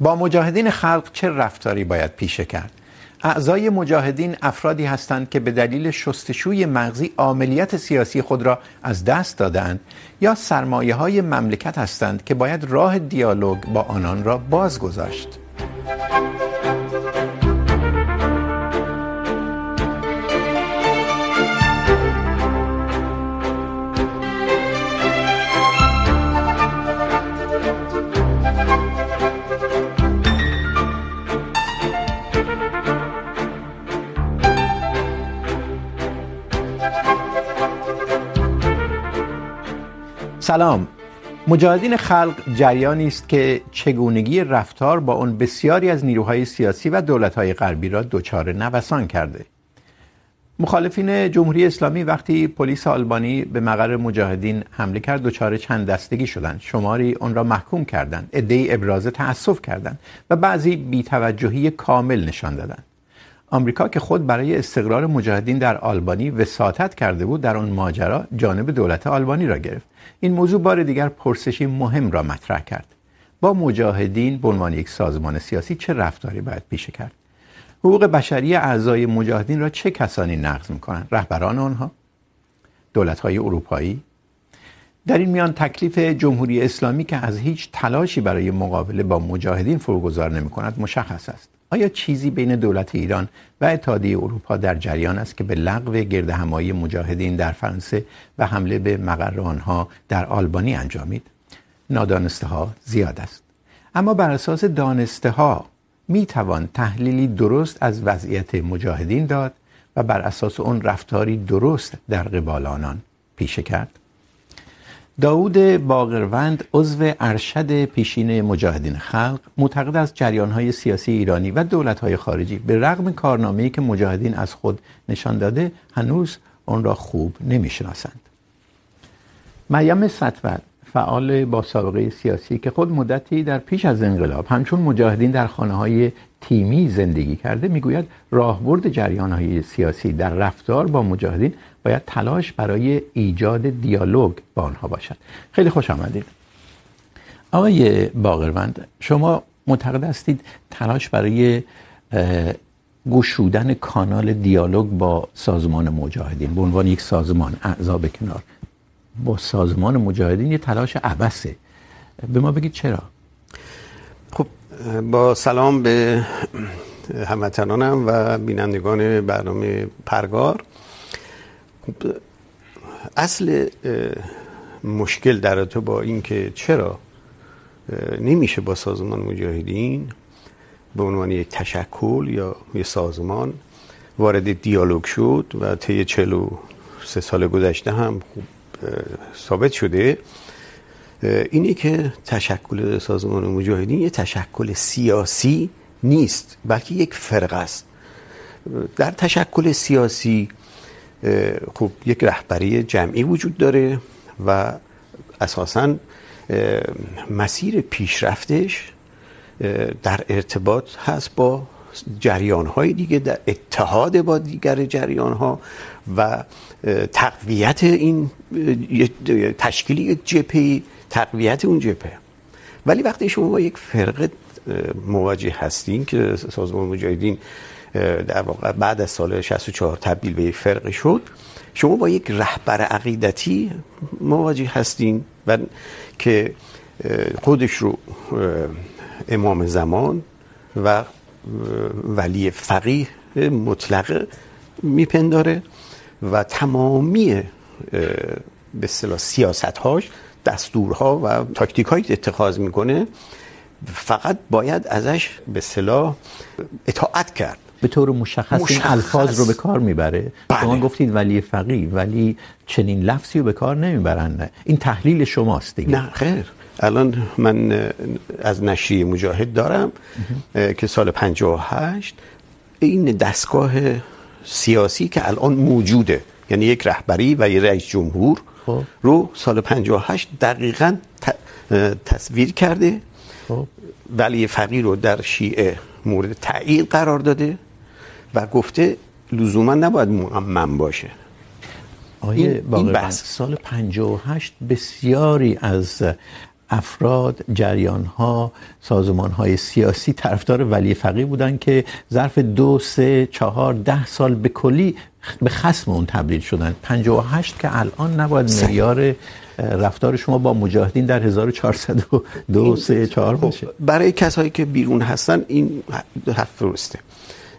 با مجاهدین خلق چه رفتاری باید پیشه کرد؟ اعضای مجاهدین افرادی هستند که به دلیل شستشوی مغزی عملیات سیاسی خود را از دست دادند یا سرمایه های مملکت هستند که باید راه دیالوگ با آنان را باز گذاشت سلام. مجاهدین خلق جریانی است که چگونگی رفتار با اون بسیاری از نیروهای سیاسی و دولت‌های غربی را دچار نوسان کرده. مخالفین جمهوری اسلامی وقتی پلیس آلبانی به مقر مجاهدین حمله کرد، دچار چند دستگی شدند. شماری اون را محکوم کردند. عده‌ای ابراز تأسف کردند و بعضی بی‌توجهی کامل نشان دادند. آمریکا که خود برای استقرار مجاهدین در آلبانی وساطت کرده بود، در اون ماجرا جانب دولت آلبانی را گرفت. این موضوع بار دیگر پرسشی مهم را مطرح کرد. با مجاهدین به عنوان یک سازمان سیاسی چه رفتاری باید پیشه کرد؟ حقوق بشری اعضای مجاهدین را چه کسانی نقض میکنند؟ رهبران آنها؟ دولت‌های اروپایی؟ در این میان تکلیف جمهوری اسلامی که از هیچ تلاشی برای مقابله با مجاهدین فروگذار نمی‌کند، مشخص است. آیا چیزی بین دولت ایران و اتحادیه اروپا در جریان است که به لغو گرد همایی مجاهدین در فرانسه و حمله به مقر آنها در آلبانی انجامید؟ نادانسته ها زیاد است. اما بر اساس دانسته ها می توان تحلیلی درست از وضعیت مجاهدین داد و بر اساس اون رفتاری درست در قبال آنان پیشه کرد. داود باقروند عضو ارشد پیشین مجاهدین خلق، معتقد است جریانهای سیاسی ایرانی و دولتهای خارجی به رغم کارنامه‌ای که مجاهدین از خود نشان داده، هنوز آن را خوب نمی‌شناسند. مریم سطور فعال با سابقه سیاسی که خود مدتی در پیش از انقلاب همچون مجاهدین در خانه‌های تیمی زندگی کرده، میگوید راهبرد جریانهای سیاسی در رفتار با مجاهدین باید تلاش برای ایجاد دیالوگ با آنها باشد. خیلی خوش آمدید. آقای باقروند، شما معتقد هستید تلاش برای گشودن کانال دیالوگ با سازمان مجاهدین، به عنوان یک سازمان اعضا به کنار. با سازمان مجاهدین یه تلاش عبسه به ما بگید چرا؟ خب، با سلام به هموطنانم و بینندگان برنامه پرگار. اصل مشکل در تو با این که چرا نمیشه با سازمان مجاهدین به عنوان یک تشکل یا یک سازمان وارد دیالوگ شد و طی چلو سه سال گذشته هم خوب ثابت شده. اینی که تشکل سازمان مجاهدین یک تشکل سیاسی نیست، بلکه یک فرقه است. در تشکل سیاسی خب، یک رهبری جمعی وجود داره و اساسا مسیر پیشرفتش در ارتباط هست با جریانهای دیگه، در اتحاد با دیگر جریانها و تقویت این تشکیلی جبهه، تقویت اون جبهه. ولی وقتی شما با یک فرقه مواجه هستین که سازمان مجاهدین در واقع بعد از سال 64 تبدیل به یک فرقه شد. شما با یک رهبر عقیدتی مواجه هستین و که خودش رو امام زمان و ولی فقیه مطلق میپنداره و تمامی به اصطلاح سیاست‌هاش دستورها و تاکتیک‌هایی اتخاذ میکنه، فقط باید ازش به اصطلاح اطاعت کرد. به طور مشخص, مشخص. این الفاظ رو به کار میبره. بله. شما گفتید ولی فقیه ولی چنین لفظی رو به کار نمیبرن. این تحلیل شماست دیگه. نه خیر. الان من از نشریه مجاهد دارم که سال 58 این دستگاه سیاسی که الان موجوده یعنی یک رهبری و یک رئیس جمهور رو سال 58 دقیقاً تصویر کرده. ولی فقیه رو در شیعه مورد تایید قرار داده. و گفته لزوما نباید مؤمن باشه. آیه این, این بحث. سال 58 بسیاری از افراد جریان ها سازمان های سیاسی طرفدار ولی فقیه بودن که ظرف دو سه چهار ده سال به کلی به خسم اون تبدیل شدن. 58 که الان نباید معیار رفتار شما با مجاهدین در 1402 3 4 باشه. برای کسایی که بیرون هستن این حرف درسته.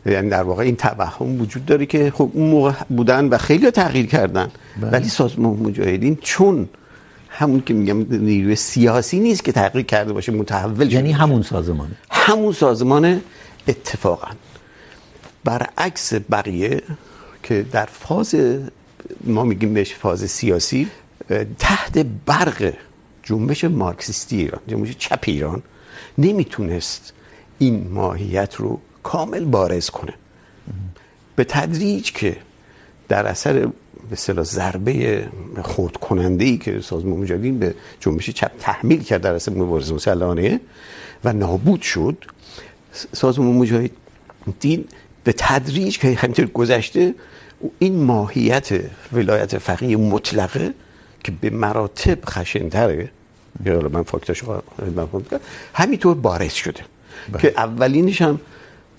یعنی در واقع این توهم وجود داره که خب اون موقع بودن و خیلی تغییر کردن. بله. ولی سازمان مجاهدین چون همون که میگم نیروی سیاسی نیست که تغییر کرده باشه متحول یعنی همون سازمانه. همون سازمان اتفاقا. برعکس بقیه که در فاز ما میگیم بهش فاز سیاسی تحت برق جنبش مارکسیستی ایران جنبش چپ ایران نمیتونست این ماهیت رو کامل بارز کنه به تدریج که در اثر به اصطلاح ضربه خرد کننده ای که سازمان مجاهدین به جنبش چپ تحمیل کرد در اثر مبارزه مسلحانه و نابود شد سازمان مجاهدین به تدریج که همینطور گذشته این ماهیت ولایت فقیه مطلقه که به مراتب خشنتره یا من فاکتاشو همینطور بارز شده بله. که اولینش هم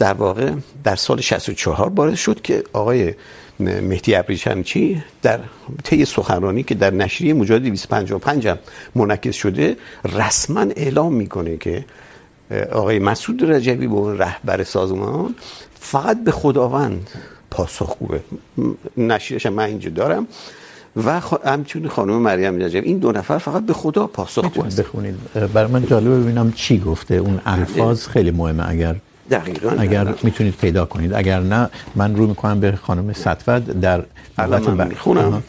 در واقع در سال 64 بارز شد که آقای مهدی ابریشمچی در طی سخنرانی که در نشریه مجاهد 255 هم منعکس شده رسما اعلام میکنه که آقای مسعود رجبی به عنوان رهبر سازمان فقط به خداوند پاسخگوه نشریش من اینجا دارم. و همچنین خانم مریم رجبی این دو نفر فقط به خدا پاسخگو هستند بخونید. برای من جالبه ببینم چی گفته. اون الفاظ خیلی مهمه. اگر دقیقاً. اگر میتونید پیدا کنید. اگر نه من رو میکنم به خانم سطفت در حالت من میخونم.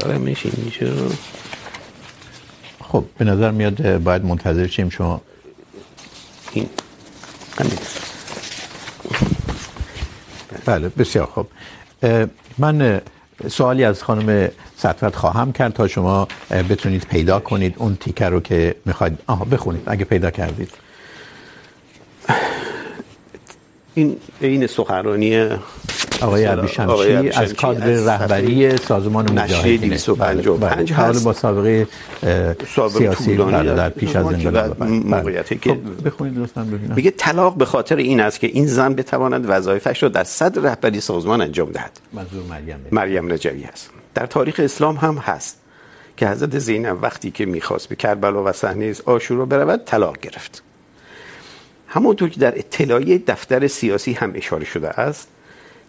داره میشین میشه. خب به نظر میاد باید منتظر شیم شما؟ این بله بسیار خوب. من سوالی از خانم سطفت خواهم کرد تا شما بتونید پیدا کنید اون تیکر رو که میخواید. آها، بخونید. اگه پیدا کردید. این این سخنرانی آقای ابریشمچی از کادر رهبری سازمان مجاهدین. 255 حالا با سابقه سیاسی در پیش از موقعیتی که بخونید لطفا ببینم. میگه طلاق به خاطر این است که این زن بتواند وظایفش را در صدر رهبری سازمان انجام دهد. منظور مریم مریم رجوی در تاریخ اسلام هم هست که حضرت زینب وقتی که میخواست به کربلا و صحنه عاشورا برود طلاق گرفت. همونطور که در اطلاعیه دفتر سیاسی هم اشاره شده است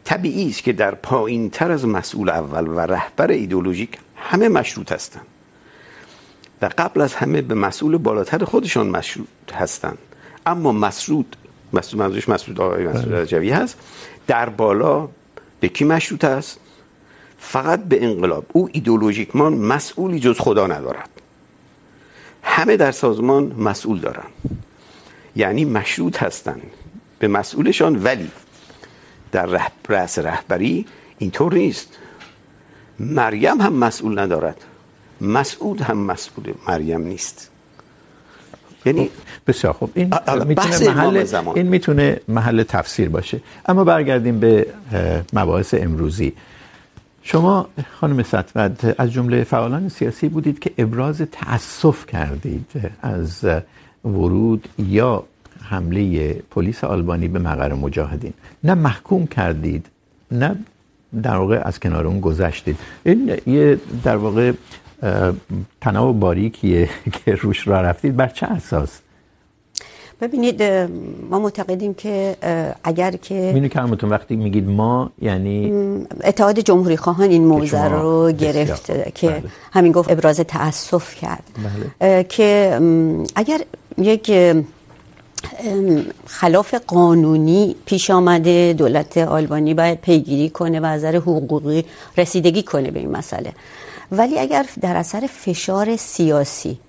طبیعی است که در پایین تر از مسئول اول و رهبر ایدئولوژیک همه مشروط هستند و قبل از همه به مسئول بالاتر خودشان مشروط هستند. اما مسعود مسعود منظورش مسعود آقای مسعود رجوی هست در بالا به کی مشروط است؟ فقط به انقلاب. او ایدئولوژیکمان مسئولی جز خدا ندارد. همه در سازمان مسئول دارند. یعنی مشروط هستند به مسئولشان ولی در رح... رأس رهبری اینطور نیست. مریم هم مسئول ندارد. مسعود هم مسئول مریم نیست. یعنی بسیار خوب. این میتونه محل این میتونه محل تفسیر باشه. اما برگردیم به مباحث امروزی. شما خانم سطفت از جمله فعالان سیاسی بودید که ابراز تأسف کردید از ورود یا حمله پلیس آلبانی به مقر مجاهدین. نه محکوم کردید نه در واقع از کنار اون گذشتید. این یه در واقع تناوب باریکیه که روش راه رفتید. بر چه اساس؟ ببینید ما معتقدیم که اگر که میدونید که همتون وقتی میگید ما یعنی اتحاد جمهوری خواهان این موضوع رو گرفت که بله. همین گفت ابراز تأسف کرد. بله. که اگر یک خلاف قانونی پیش آمده، دولت آلبانی باید پیگیری کنه و از نظر حقوقی رسیدگی کنه به این مسئله. ولی اگر در اثر فشار سیاسی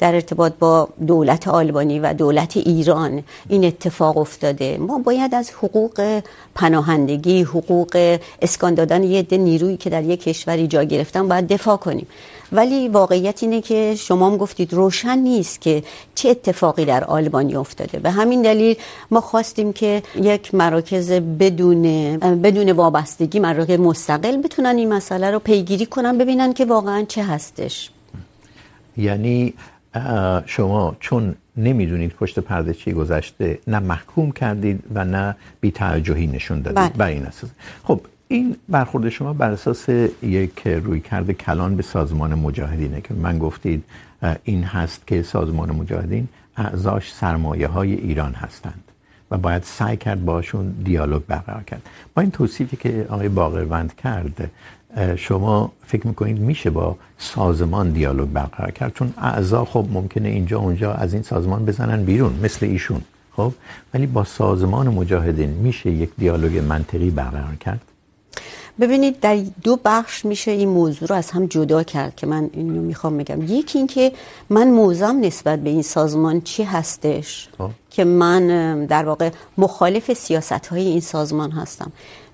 در ارتباط با دولت آلبانی و دولت ایران این اتفاق افتاده. ما باید از حقوق پناهندگی، حقوق اسکان دادن یه عده نیرویی که در یک کشوری جا گرفتن باید دفاع کنیم. ولی واقعیت اینه که شما هم گفتید روشن نیست که چه اتفاقی در آلبانی افتاده. به همین دلیل ما خواستیم که یک مراکز بدون بدون وابستگی، مراکز مستقل بتونن این مسئله رو پیگیری کنن، ببینن که واقعا چه هستش. یعنی شما چون نمیدونید پشت پرده چی گذشته نه محکوم کردید و نه بی‌توجهی نشون دادید. بر این اساس. خب این برخورد شما بر اساس یک روی کرده کلان به سازمان مجاهدینه که من گفتید این هست که سازمان مجاهدین اعضاش سرمایه های ایران هستند و باید سعی کرد باشون دیالوگ برقرار کرد. با این توصیفی که آقای باقروند کرد شما فکر میکنید میشه با سازمان دیالوگ برقرار کرد؟ چون اعضا خب ممکنه اینجا اونجا از این سازمان بزنن بیرون مثل ایشون خب؟ ولی با سازمان مجاهدین میشه یک دیالوگ منطقی برقرار کرد؟ ببینید در دو بخش میشه این موضوع رو از هم جدا کرد که من اینو میخوام بگم. یکی این که من موضوعم نسبت به این سازمان چی هستش؟ آه. که من در واقع مخالف سیاست های این سازمان هستم.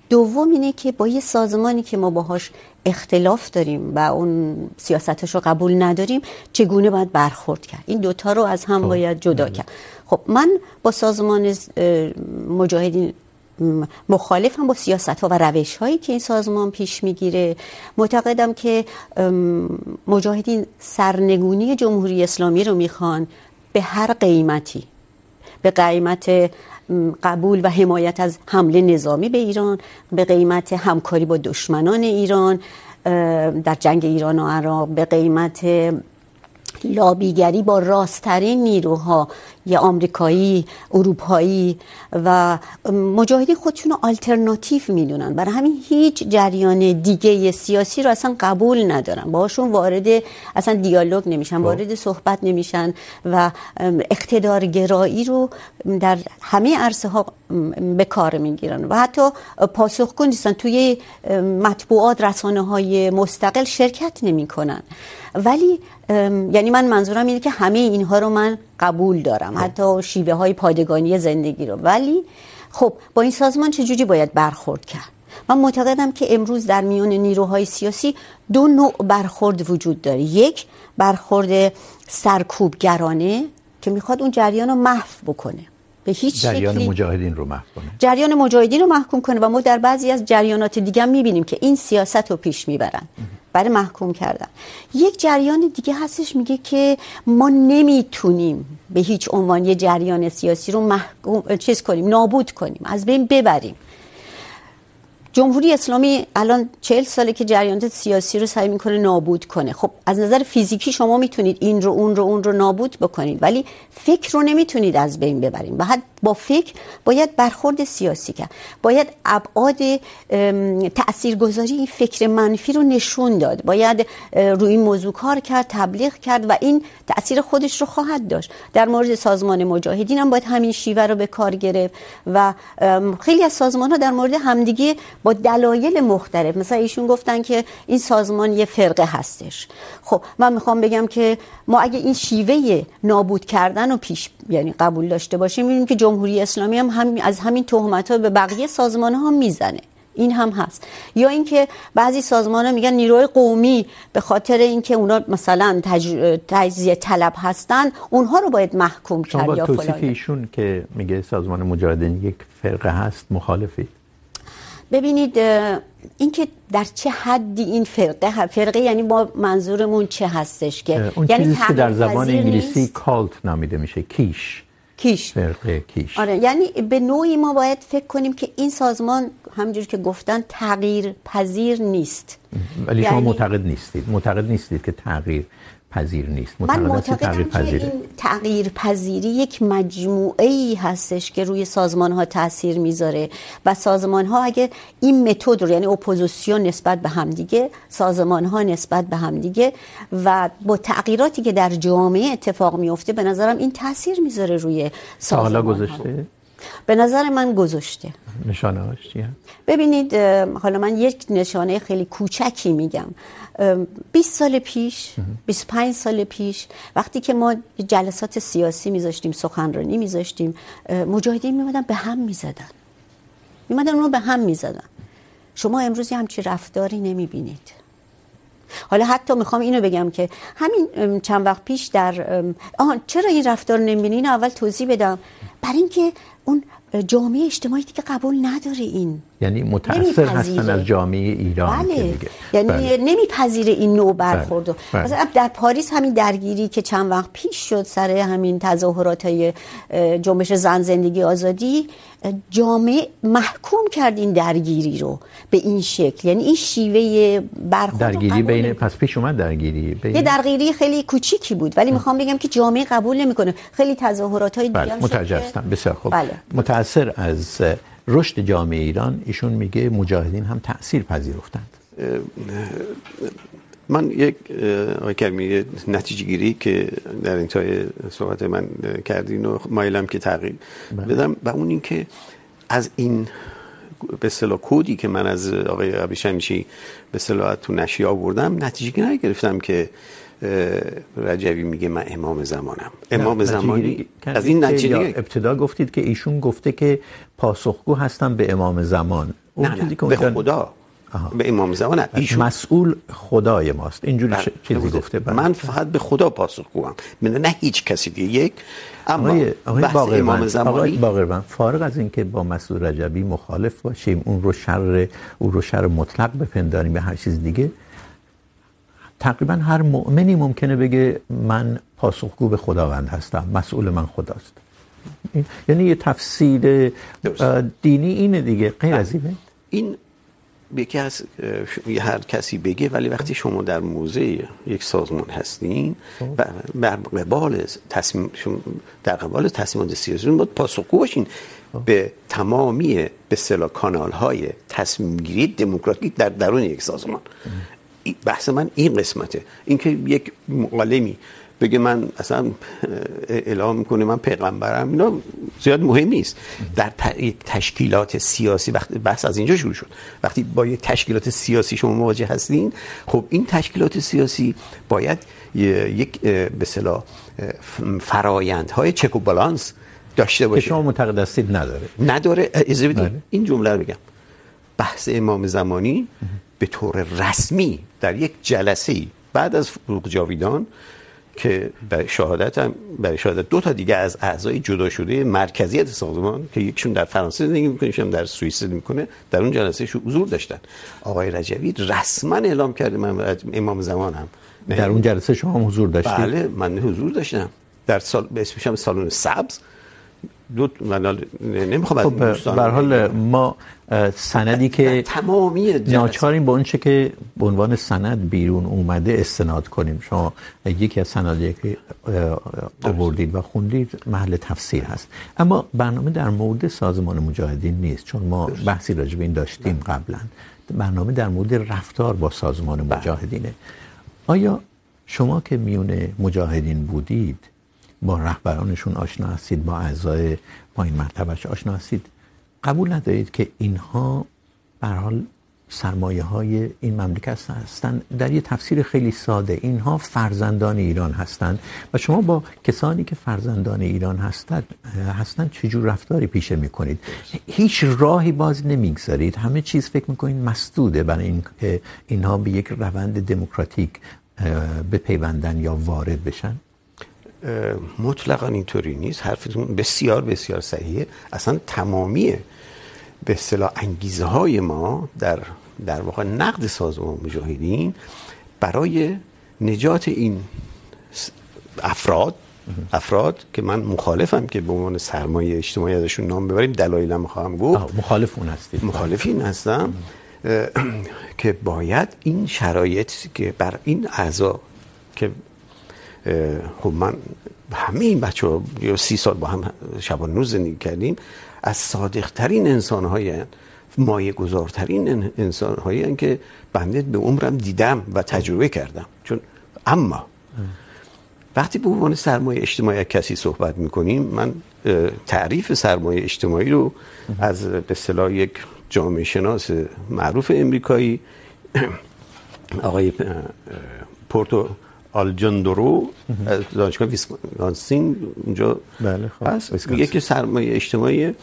دوم اینه که با یه سازمانی که ما باهاش اختلاف داریم و اون سیاستش رو قبول نداریم چگونه باید برخورد کرد؟ این دوتا رو از هم باید جدا کرد. خب من با سازمان مجاهدین مخالف هم با سیاست ها و روش هایی که این سازمان پیش میگیره. معتقدم که مجاهدین سرنگونی جمهوری اسلامی رو میخوان به هر قیمتی به قیمت قبول و حمایت از حمله نظامی به ایران، به قیمت همکاری با دشمنان ایران در جنگ ایران و عراق، به قیمت لابیگری با راستترین نیروها یا آمریکایی، اروپایی و مجاهدین خودشون رو آلترناتیو میدونن. برای همین هیچ جریان دیگه سیاسی رو اصلا قبول ندارن. باهاشون وارد اصلا دیالوگ نمیشن وارد صحبت نمیشن و اقتدارگرایی رو در همه عرصه ها به کار میگیرن. و حتی پاسخگو نیستن. توی مطبوعات رسانه های مستقل شرکت نمیکنن. ولی یعنی من منظورم اینه که همه اینها رو من قبول دارم. حتی شیوه های پادگانی زندگی رو. ولی خب با این سازمان چجوری باید برخورد کرد؟ من معتقدم که امروز در میان نیروهای سیاسی دو نوع برخورد وجود داره. یک برخورد سرکوبگرانه که میخواد اون جریان رو محو بکنه. به هیچ جریان شکلی مجاهدین رو محو کنه. جریان مجاهدین رو محکوم کنه و ما در بعضی از جریانات دیگه هم میبینیم که این سیاست رو پیش میبرن برای محکوم کردن. یک جریان دیگه هستش میگه که ما نمیتونیم به هیچ عنوان یه جریان سیاسی رو محکوم چیز کنیم نابود کنیم از بین ببریم. جمهوری اسلامی الان 40 ساله که جریانات سیاسی رو سعی میکنه نابود کنه. خب، از نظر فیزیکی شما میتونید این رو، اون رو اون رو نابود بکنید، ولی فکر رو نمیتونید از بین ببرید. بعد با فکر باید برخورد سیاسی کرد. باید ابعاد تاثیرگذاری این فکر منفی رو نشون داد. باید روی این موضوع کار کرد، تبلیغ کرد و این تاثیر خودش رو خواهد داشت. در مورد سازمان مجاهدین هم باید همین شیوه رو به کار گرفت و خیلی از سازمان ها در مورد همدیگه با دلایل مختلف، مثلا ایشون گفتن که این سازمان یه فرقه هستش. خب، من میخوام بگم که ما اگه این شیوه نابود کردن رو پیش یعنی قبول داشته باشیم میبینیم که جمهوری اسلامی هم, هم از همین تهمت ها به بقیه سازمان ها میزنه. این هم هست. یا اینکه بعضی سازمان ها میگن نیروی قومی به خاطر اینکه اونا مثلا تجزیه طلب هستن اونها رو باید محکوم کرد یا فلان. ایشون که میگه سازمان مجاهدین یک فرقه هست مخالفی؟ ببینید این که در چه حدی این فرقه فرقه یعنی با منظورمون چه هستش که اون یعنی چیزی که در زبان انگلیسی کالت نامیده میشه کیش. کیش. فرقه کیش. آره یعنی به نوعی ما باید فکر کنیم که این سازمان همونجور که گفتن تغییر پذیر نیست. ولی یعنی... شما معتقد نیستید. معتقد نیستید که تغییر پذیر نیست. من معتقدم که این تغییر پذیری یک مجموعه ای هستش که روی سازمان ها تاثیر میذاره و سازمان ها اگه این متد رو یعنی اپوزیسیون نسبت به همدیگه سازمان ها نسبت به همدیگه و با تغییراتی که در جامعه اتفاق میفته به نظرم این تاثیر میذاره روی سازمان ها گذاشته به نظر من گذاشته نشانه هاش چیه؟ ببینید حالا من یک نشانه خیلی کوچکی میگم. 20 سال پیش 25 سال پیش، وقتی که ما جلسات سیاسی میذاشتیم، سخنرانی میذاشتیم مجاهدین میمدن به هم میزدن. میمدن اونو به هم میزدن. شما امروز همچی رفتاری نمیبینید. حالا حتی میخوام اینو بگم که همین چند وقت پیش در آهان چرا این رفتار نمیبینید اینو اول توضیح بدم. برای اینکه اون جامعه اجتماعی دیگه قبول نداره این یعنی متاثر هستن از جامعه ایران بله. که میگه یعنی بله. نمیپذیره این نوع برخورد بله. مثلا در پاریس همین درگیری که چند وقت پیش شد سر همین تظاهرات های جنبش زن زندگی آزادی جامعه محکوم کرد این درگیری رو به این شکل یعنی این شیوه برخورد درگیری بین پس پیش اومد درگیری بین یه درگیری خیلی کوچیکی بود ولی میخوام بگم که جامعه قبول نمیکنه خیلی تظاهرات های دیگه بله. متوجه هستم بسیار خوب بله. متاثر از رشد جامعه ایران ایشون میگه مجاهدین هم تأثیر پذیرفتند. من یک آقای کریمی نتیجه گیری که در انتهای صحبت من کردین و مایلم که تغییر بدم و اون این که از این به اصطلاح کودی که من از آقای ابریشمیشی به اصطلاح تو نشریه آوردم نتیجه گیری نگرفتم که رجوی میگه من امام زمانم. امام زمانی از این نتیجه ابتدا گفتید که ایشون گفته که پاسخگو هستم به امام زمان. اون چیزی که به خدا. به امام زمان. ایشون مسئول خدای ماست. اینجوری ش... چیزی گفته؟ بله. من فقط به خدا پاسخگوام من نه هیچ کسی دیگه. یک اما بحث باقر امام زمانی آقای باقر فارغ از اینکه با مسعود رجبی مخالف باشیم اون رو شر اون رو شر مطلق بپنداریم به هر چیز دیگه تقریباً هر مؤمنی ممکنه بگه من پاسخگو به خداوند هستم مسئول من خداست. یعنی یه تفسیر دینی اینه دیگه غیر از اینه این یکی از هر کسی بگه ولی وقتی شما در موضع یک سازمان هستین و بر قبال تصمیم در قبال تصمیمات سیاسی باید پاسخگو باشین به تمامی به اصطلاح کانال های تصمیم گیری دموکراتیک در درون یک سازمان. بحث من این قسمته. اینکه یک معلمی بگه من اصلا اعلام میکنه من پیغمبرم اینا زیاد مهم نیست. در تشکیلات سیاسی وقتی بحث از اینجا شروع شد. وقتی با یک تشکیلات سیاسی شما مواجه هستین خب این تشکیلات سیاسی باید یک به اصطلاح فرآیندهای چک و بالانس داشته باشه. که شما معتقد هستید نداره. نداره. اجازه بدید این جمله رو بگم. بحث امام زمانی به طور رسمی در یک جلسه بعد از فروغ جاویدان که برای شهادت هم برای شهادت دو تا دیگه از اعضای جدا شده مرکزیت سازمان که یکشون در فرانسه زندگی میکنه یکشون در سوئیس زندگی میکنه در اون جلسه شو حضور داشتن. آقای رجوی رسما اعلام کرده من امام زمانم در اون جلسه شما هم حضور داشتید؟ بله من حضور داشتم. در سال به اسمش هم سالن سبز دو من نمیخوام خب به حال ما سندی که تمامی ناچاریم با اون چه که به عنوان سند بیرون اومده استناد کنیم. شما یکی از سندایی که آوردید و خوندید محل تفسیر هست. اما برنامه در مورد سازمان مجاهدین نیست چون ما بحثی راجع به این داشتیم قبلا. برنامه در مورد رفتار با سازمان مجاهدینه. آیا شما که میون مجاهدین بودید با رهبرانشون آشنا هستید، با اعضای پایین مرتبهش آشنا هستید. قبول ندارید که اینها به حال سرمایه های این مملکت هستند. در یه تفسیر خیلی ساده، اینها فرزندان ایران هستند و شما با کسانی که فرزندان ایران هستند هستند چجور رفتاری پیشه میکنید؟ هیچ راهی باز نمیگذارید. همه چیز فکر میکنید مسدوده برای این اینها به یک روند دموکراتیک بپیوندن یا وارد بشن؟ مطلقا اینطوری نیست. حرفتون بسیار بسیار صحیحه. اصلا تمامی به اصطلاح انگیزه های ما در در واقع نقد سازمان مجاهدین برای نجات این افراد افراد که من مخالفم که به عنوان سرمایه اجتماعی ازشون نام ببریم دلایلم خواهم گفت. مخالف اون هستید. مخالف این هستم. که باید این شرایط که بر این اعضا که خب من همه این بچه ها یا سی سال با هم شبان روز زندگی کردیم، از صادق ترین انسان های مایه گذارترین انسان هایی که بنده به عمرم دیدم و تجربه کردم. چون اما وقتی به عنوان سرمایه اجتماعی کسی صحبت میکنیم، من تعریف سرمایه اجتماعی رو از به اصطلاح یک جامعه شناس معروف امریکایی آقای پورتو آلجاندرو از دانشگاه ویسکانسین اونجا بله خب. هست. میگه که سرمایه اجتماعی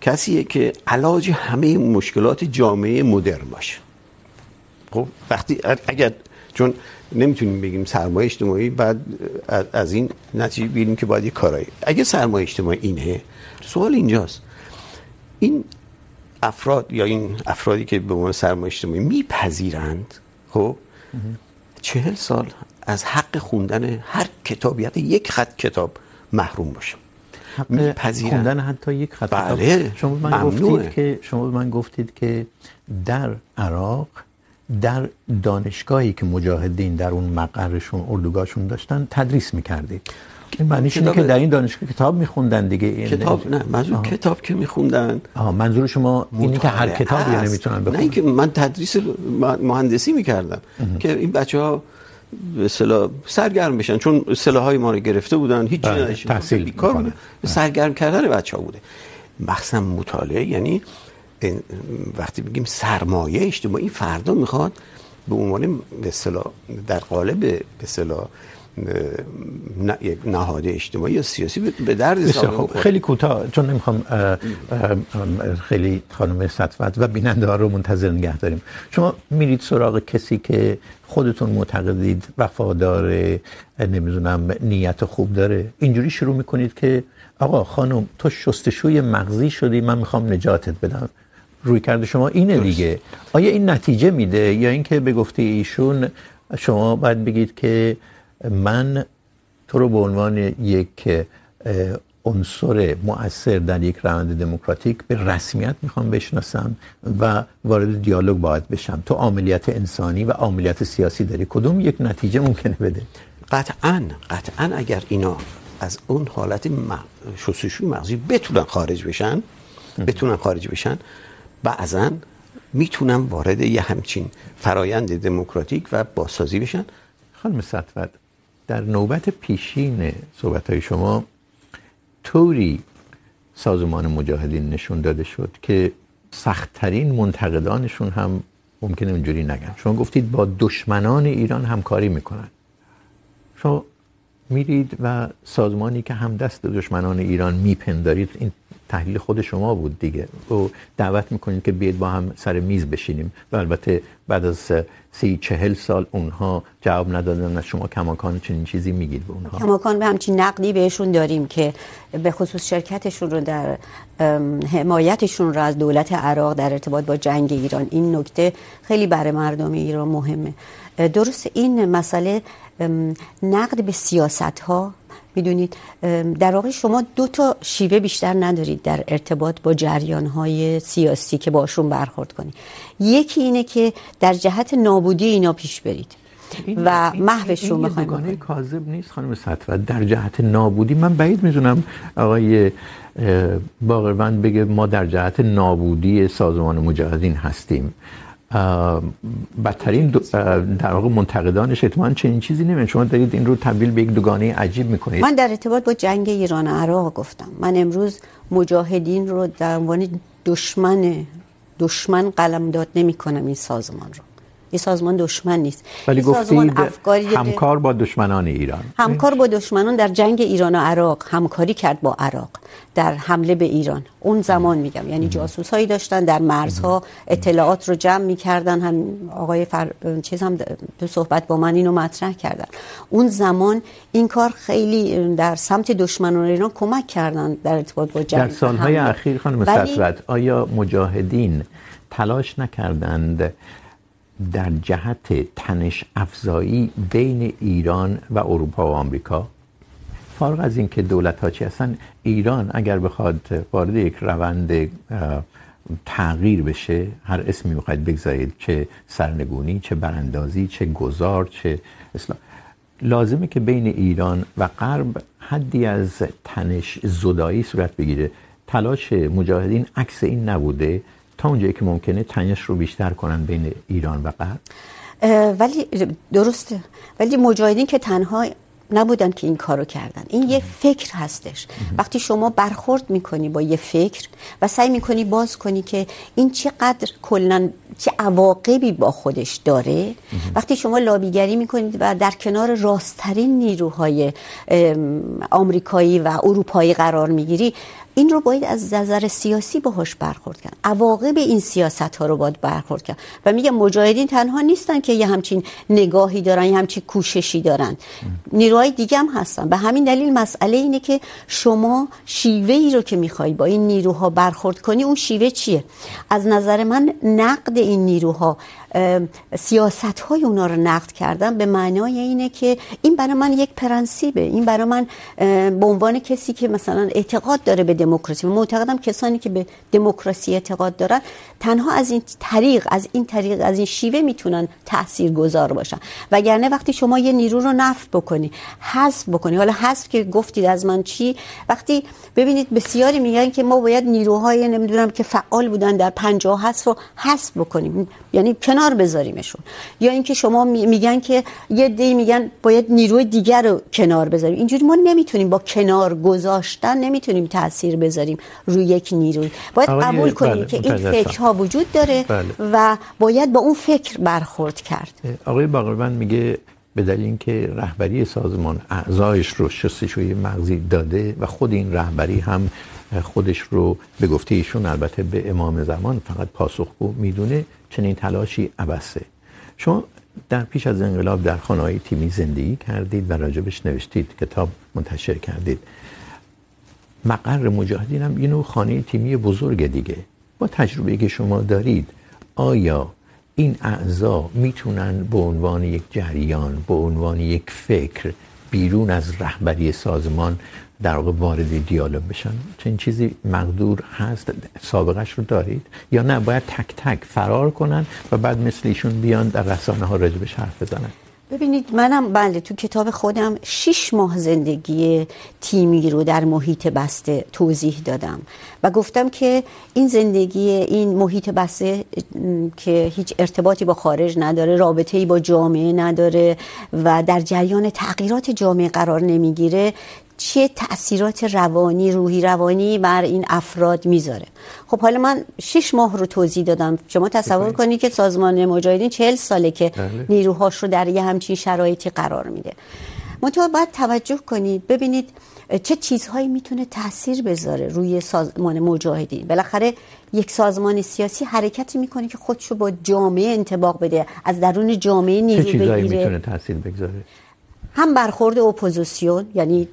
کسیه که علاج همه مشکلات جامعه مدرن باشه. خب وقتی اگر چون نمیتونیم بگیم سرمایه اجتماعی بعد از این نتیجه بگیریم که باید یه کارایی. اگه سرمایه اجتماعی اینه سوال اینجاست. این افراد یا این افرادی که به عنوان سرمایه اجتماعی میپذیرند خب چهل سال از حق خوندن هر کتابیت یک خط کتاب محروم باشم. حق خوندن حتی یک خط بله شما من گفتید که شما من گفتید که در عراق در دانشگاهی که مجاهدین در اون مقرشون اردوگاهشون داشتن تدریس میکردید. این معنیش اینه که در این دانشگاه کتاب میخوندن دیگه. این کتاب نه منظور آه. کتاب که میخوندن. آها منظور شما اینه که هر کتابی نمیتونن بخونن. نه اینکه من تدریس مهندسی میکردم. که این بچه‌ها به اصطلاح سرگرم بشن چون اصطلاحای ما رو گرفته بودن هیچ چیزی تحصیل کار بوده سرگرم کردن بچه‌ها بوده. مخصوصا مطالعه یعنی وقتی بگیم سرمایه اجتماعی این فردا میخواد به عنوان به اصطلاح در قالب به اصطلاح نهاد اجتماعی یا سیاسی به درد حساب خیلی کوتاه. چون نمیخوام خیلی خانم سطوت و بیننده ها رو منتظر نگه داریم. شما میرید سراغ کسی که خودتون معتقدید وفادار نمیدونم نیت خوب داره. اینجوری شروع میکنید که آقا خانم تو شستشوی مغزی شدی من میخوام نجاتت بدم. روی کرده شما اینه دیگه. آیا این نتیجه میده؟ یا اینکه به گفته ایشون شما باید بگید که من تو رو به عنوان یک عنصر مؤثر در یک روند دموکراتیک به رسمیت میخوام بشناسم و وارد دیالوگ باید بشم. تو عاملیت انسانی و عاملیت سیاسی داری کدوم یک نتیجه ممکنه بده؟ قطعا قطعا اگر اینا از اون حالت شستشوی مغزی بتونن خارج بشن بتونن خارج بشن بعضا میتونن وارد یه همچین فرایند دموکراتیک و بازسازی بشن. خانم سطوت در نوبت پیشین صحبتهای شما طوری سازمان مجاهدین نشون داده شد که سختترین منتقدانشون هم ممکنه اونجوری نگن. شما گفتید با دشمنان ایران همکاری میکنن. شما میرید و سازمانی که هم دست دشمنان ایران میپندارید، این تحلیل خود شما بود دیگه. و دعوت میکنید که بیاید با هم سر میز بشینیم. و البته بعد از سی چهل سال اونها جواب ندادن از شما کماکان چنین چیزی میگید به اونها. کماکان به همچین نقدی بهشون داریم که به خصوص شرکتشون رو در حمایتشون رو از دولت عراق در ارتباط با جنگ ایران. این نکته خیلی برای مردم ایران مهمه. درست این مسئله نقد به سیاست ها میدونید در واقع شما دو تا شیوه بیشتر ندارید در ارتباط با جریان‌های سیاسی که باشون برخورد کنید. یکی اینه که در جهت نابودی اینا پیش برید. و محوشون بخوایم این کاذب نیست خانم سطوت در جهت نابودی من بعید میدونم آقای باقروند بگه ما در جهت نابودی سازمان مجاهدین هستیم. بدترین در واقع منتقدانش احتمالاً چنین چیزی نمیگن شما دارید این رو تبدیل به یک دوگانه عجیب میکنید. من در ارتباط با جنگ ایران و عراق گفتم. من امروز مجاهدین رو در عنوان دشمن دشمن قلمداد نمیکنم این سازمان رو. این سازمان دشمن نیست. ولی گفتید همکار با دشمنان ایران. همکار با دشمنان در جنگ ایران و عراق همکاری کرد با عراق در حمله به ایران. اون زمان میگم. یعنی جاسوس هایی داشتن در مرزها اطلاعات رو جمع میکردن. هم آقای فر... چیز هم تو صحبت با من اینو مطرح کردن. اون زمان این کار خیلی در سمت دشمنان ایران کمک کردن در ارتباط با جنگ در سالهای اخیر خانم سطوت آیا مجاهدین تلاش نکردند در جهت تنش افزایی بین ایران و اروپا و آمریکا. فارغ از اینکه دولت ها چی هستن، ایران اگر بخواد وارد یک روند تغییر بشه، هر اسمی بخواید بگذارید، چه سرنگونی، چه براندازی، چه گذار، چه اصلاح. لازمه که بین ایران و غرب حدی از تنش زدایی صورت بگیره. تلاش مجاهدین عکس این نبوده تا اونجایی که ممکنه تنش رو بیشتر کنن بین ایران و غرب. ولی درسته. ولی مجاهدین که تنها نبودن که این کارو کردن. این یه فکر هستش. وقتی شما برخورد میکنی با یه فکر و سعی میکنی باز کنی که این چقدر کلا چه عواقبی با خودش داره وقتی شما لابیگری میکنید و در کنار راستترین نیروهای آمریکایی و اروپایی قرار میگیری این رو باید از نظر سیاسی باهاش برخورد کرد. عواقب این سیاست ها رو باید برخورد کرد. و میگم مجاهدین تنها نیستن که یه همچین نگاهی دارن، یه همچین کوششی دارن. نیروهای دیگه هم هستن. به همین دلیل مسئله اینه که شما شیوه ای رو که میخوای با این نیروها برخورد کنی، اون شیوه چیه؟ از نظر من نقد این نیروها سیاست های اونا رو نقد کردم به معنای اینه که این برای من یک پرنسیبه. این برای من به عنوان کسی که مثلا اعتقاد داره به دموکراسی و معتقدم کسانی که به دموکراسی اعتقاد دارن تنها از این طریق، از این طریق، از این شیوه میتونن تاثیرگذار باشن. وگرنه وقتی شما یه نیرو رو نفی بکنی، حذف بکنی، حالا حذف که گفتید از من چی، وقتی ببینید بسیاری میگن که ما باید نیروهای، نمیدونم، که فعال بودن در 50 حذف رو حذف بکنیم. یعنی کنار بذاریمشون. یا اینکه شما میگن که یه دی میگن باید نیروی دیگر رو کنار بذاریم. اینجوری ما نمیتونیم با کنار گذاشتن نمیتونیم تاثیر بذاریم روی یک نیروی. باید قبول کنیم که این فکرها وجود داره بله. و باید با اون فکر برخورد کرد. آقای باقربند میگه به دلیل اینکه رهبری سازمان اعضایش رو شستشوی مغزی داده و خود این رهبری هم خودش رو به گفته ایشون البته به امام زمان فقط پاسخگو میدونه چنین تلاشی عبسه شما در پیش از انقلاب در خانه‌های تیمی زندگی کردید و راجبش نوشتید، کتاب منتشر کردید. مقر مجاهدین هم اینو خانه تیمی بزرگ دیگه. با تجربه که شما دارید، آیا این اعضا میتونن به عنوان یک جریان، به عنوان یک فکر بیرون از رهبری سازمان در واقع وارد دیالوگ بشن. چنین چیزی مقدور هست. سابقش رو دارید؟ یا نه، باید تک تک فرار کنن و بعد مثل ایشون بیان در رسانه ها راجبش حرف بزنن. ببینید، منم، بله، تو کتاب خودم شش ماه زندگی تیمی رو در محیط بسته توضیح دادم و گفتم که این زندگی، این محیط بسته که هیچ ارتباطی با خارج نداره، رابطه‌ای با جامعه نداره و در جریان تغییرات جامعه قرار نمیگیره چه تاثیرات روانی روحی روانی بر این افراد میذاره؟ خب حالا من 6 ماه رو توضیح دادم. شما تصور کنید که سازمان مجاهدین 40 ساله که نیروهاش رو در یه همچین شرایطی قرار میده. منتها باید توجه کنید ببینید چه چیزهایی میتونه تاثیر بذاره روی سازمان مجاهدین. بالاخره یک سازمان سیاسی حرکتی میکنه که خودشو با جامعه انطباق بده از درون جامعه نیرو بگیره. چه چیزهایی میتونه تاثیر بگذاره؟ هم برخورد اپوزیسیون یعنی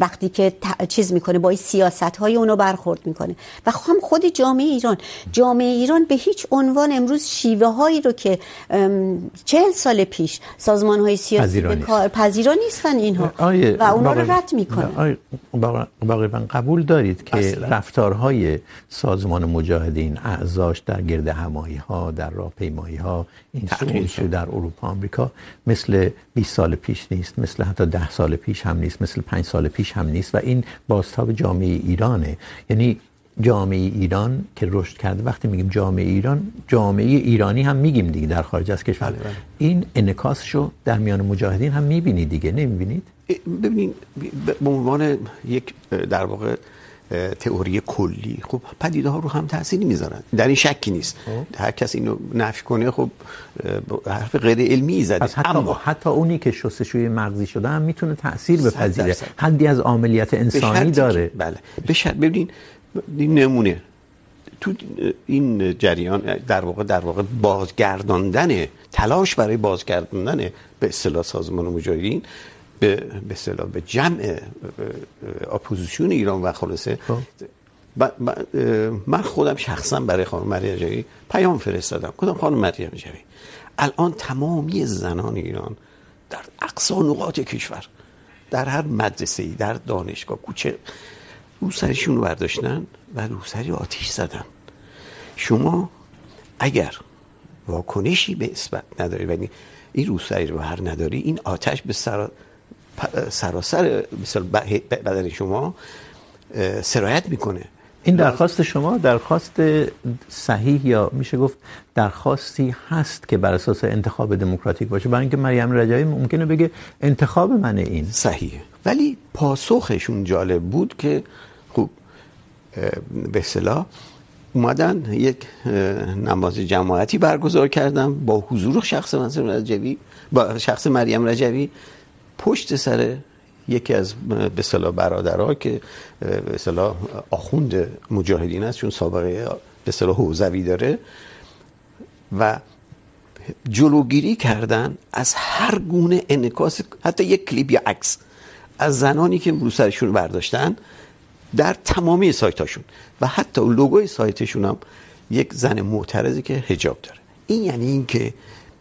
وقتی که چیز میکنه با سیاست های اونو برخورد میکنه. و هم خود جامعه ایران جامعه ایران به هیچ عنوان امروز شیوه هایی رو که چهل سال پیش سازمان های سیاسی به کار پذیرا نیستن اینها. و اونا رو رد میکنه. باقی قبول دارید که رفتارهای سازمان مجاهدین اعضاش در گرد همایی ها در راهپیمایی ها این سو در اروپا آمریکا مثل 20 سال پیش نیست مثل حتی 10 سال پیش هم نیست مثل 5 سال پیش هم نیست و این بازتاب جامعه ایرانه. یعنی جامعه ایران که رشد کرده وقتی میگیم جامعه ایران جامعه ایرانی هم میگیم دیگه در خارج از کشور. بله بله. این انعکاسشو در میان مجاهدین هم میبینید دیگه نمیبینید؟ ببینید به عنوان یک در واقع تئوری کلی. خب پدیده ها رو هم تاثیر میذارن. در این شکی نیست. هر کس اینو نفی کنه خب حرف غیر علمی زده. حتی اما حتی اونی که شستشوی مغزی شده هم میتونه تاثیر بپذیره حدی از عاملیت انسانی داره. بله. بشه ببینین این نمونه. تو این جریان در واقع در واقع بازگرداندن تلاش برای بازگرداندن به اصطلاح سازمان مجاهدین به به اصطلاح به جمع اپوزیسیون ایران و خلاصه. من خودم شخصا برای خانم مریم جوی پیام فرستادم. گفتم خانم مریم جوی الان تمامی زنان ایران در اقصا نقاط کشور در هر مدرسه ای در دانشگاه کوچه روسریشون رو برداشتن و روسری آتیش زدن. شما اگر واکنشی به اثبات نداری و این روسری رو هر نداری این آتش به سر سراسر مثلا بدن شما سرایت میکنه. این درخواست شما درخواست صحیح یا میشه گفت درخواستی هست که بر اساس انتخاب دموکراتیک باشه؟ برای اینکه مریم رجایی ممکنه بگه انتخاب من این. صحیحه ولی پاسخشون جالب بود که خوب به اصطلاح اومدن یک نماز جماعتی برگزار کردن با حضور شخص مریم رجوی با شخص مریم رجوی پشت سر یکی از به اصطلاح برادرها که، به اصطلاح آخوند مجاهدین است، چون سابقه به اصطلاح حوزوی داره و جلوگیری کردن از هر گونه انعکاس، حتی یک کلیپ یا عکس از زنانی که رو سرشون برداشتن در تمامی سایتاشون و حتی لوگوی سایتشون هم یک زن معترضی که حجاب داره. این یعنی این که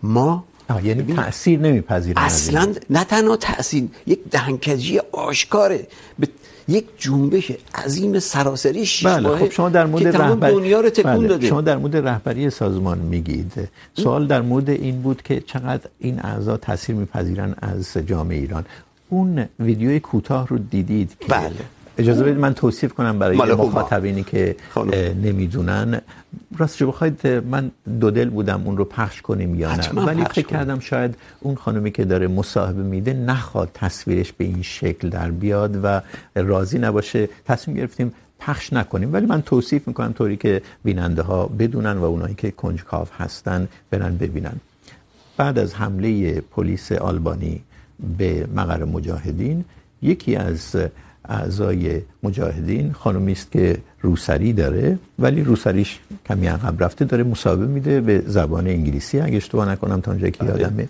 ما یعنی تاثیر نمیپذیرن اصلا نه تنها تاثیر یک دهنکجی آشکاره به یک جنبش عظیم سراسری شیشماهه بله خب شما در مورد رهبری دنیا رو تکون بله. داده. شما در مورد رهبری سازمان میگید. سوال در مورد این بود که چقدر این اعضا تاثیر میپذیرن از جامعه ایران. اون ویدیوی کوتاه رو دیدید که بله. اجازه بدید من توصیف کنم برای مخاطبینی که نمیدونن. راستش بخواید من دو دل بودم اون رو پخش کنیم یا نه. ولی فکر کردم شاید اون خانومی که داره مصاحبه میده نخواد تصویرش به این شکل در بیاد و راضی نباشه. تصمیم گرفتیم پخش نکنیم. ولی من توصیف میکنم طوری که بیننده ها بدونن و اونایی که کنجکاو هستن برن ببینن. بعد از حمله پلیس آلبانی به مقر مجاهدین یکی از اعضای مجاهدین خانومی است که روسری داره ولی روسریش کمی عقب رفته داره مصاحبه میده به زبان انگلیسی اگه اشتباه نکنم تا اونجایی که یادمه.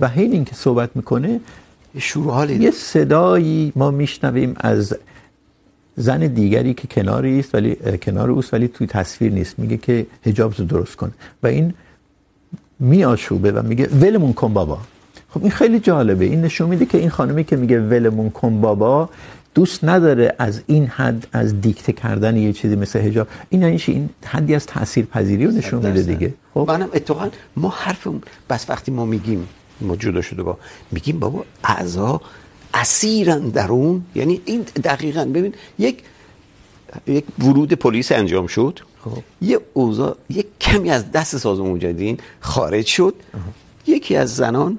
و حین اینکه صحبت میکنه شروع حال یه صدایی ما میشنویم از زن دیگری که کناری است ولی کنار اوست ولی توی تصویر نیست. میگه که حجاب رو درست کن. و این میآشوبه و میگه ولمون کن بابا. خب این خیلی جالبه. این نشون میده که این خانمی که میگه ولمون کن بابا دوست نداره از این حد از دیکته کردن یه چیزی مثل حجاب. این یعنی این حدی از تاثیر پذیری رو نشون میده دیگه. خب؟ منم اتفاقا ما حرفم بس وقتی ما میگیم جدا شده با میگیم بابا اعضا اسیرن در اون. یعنی این دقیقاً ببین یک یک ورود پلیس انجام شد. خب. یه اوضاع یک کمی از دست سازمان مجاهدین خارج شد. یکی از زنان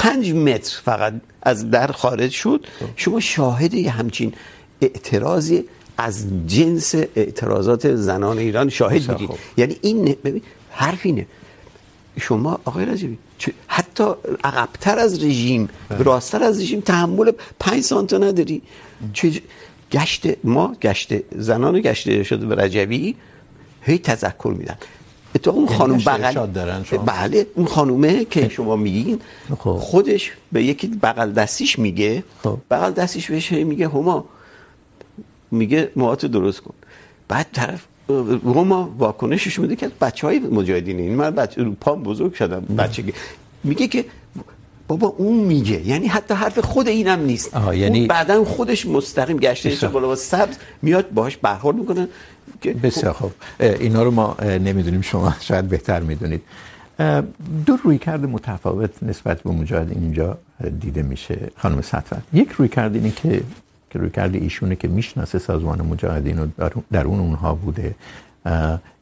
خب. پنج متر فقط از در خارج شد. شما شاهد همچین اعتراضی از جنس اعتراضات زنان ایران شاهد بودید یعنی این ببین حرف اینه. شما آقای رجبی حتی عقبتر از رژیم راستتر از رژیم تحمل 5 سانتا نداری. چه گشت ما گشت زنان گشت شده به رجبی هی تذکر میدن. تو اون خانم بغل دارن شما. بله اون خانومه که شما میگین خودش به یکی بغل دستیش میگه بغل دستیش بهش میگه هما میگه موهات درست کن. بعد طرف هما واکنشش میده که بچهای مجاهدین این من بچه رو پام بزرگ شدم بچگی میگه که بابا اون میگه. یعنی حتی حرف خود اینم نیست. یعنی بعدا خودش مستقیم گشته بالا سبز میاد باهاش برخورد میکنه بسیار خوب. اینا رو ما نمیدونیم. شما شاید بهتر میدونید. دو روی کرد متفاوت نسبت به مجاهد اینجا دیده میشه خانم سطفت یک روی کرد اینه که که روی کرد ایشونه که میشناسه سازمان مجاهدین و در اون اونها بوده.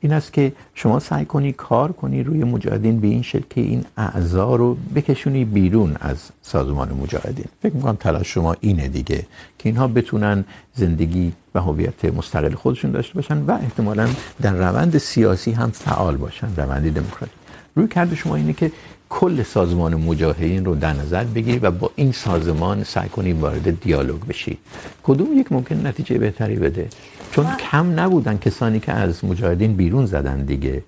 این است که شما سعی کنی کار کنی روی مجاهدین به این شکل که این اعضا رو بکشونی بیرون از سازمان مجاهدین. فکر میکنم تلاش شما اینه دیگه که اینها بتونن زندگی و هویت مستقل خودشون داشته باشن و احتمالا در روند سیاسی هم فعال باشن روند دموکراتیک. روی کرد شما اینه که کل سازمان مجاهدین رو در نظر بگیری و با این سازمان سعی کنی وارد دیالوگ بشی. کدوم یک ممکن نتیجه بهتری بده؟ چون کم نبودن کسانی که از مجاهدین بیرون زدن دیگه.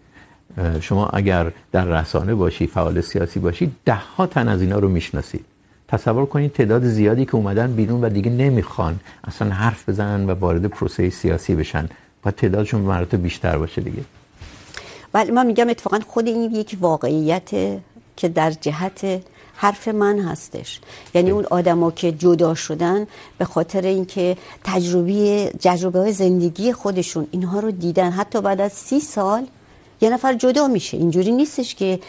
شما اگر در رسانه باشی فعال سیاسی باشی ده ها تن از اینا رو میشناسید. تصور کنید تعداد زیادی که اومدن بیرون و دیگه نمیخوان اصلا حرف بزنن و وارد پروسه سیاسی بشن و تعدادشون مراتب بیشتر باشه دیگه. بله من میگم اتفاقا خود این یک واقعیت که در جهت حرف من هستش. یعنی اون آدما که جدا شدن به خاطر اینکه تجربه تجربه های زندگی خودشون اینها رو دیدن حتی بعد از سی سال یه نفر جدا میشه. اینجوری نیستش که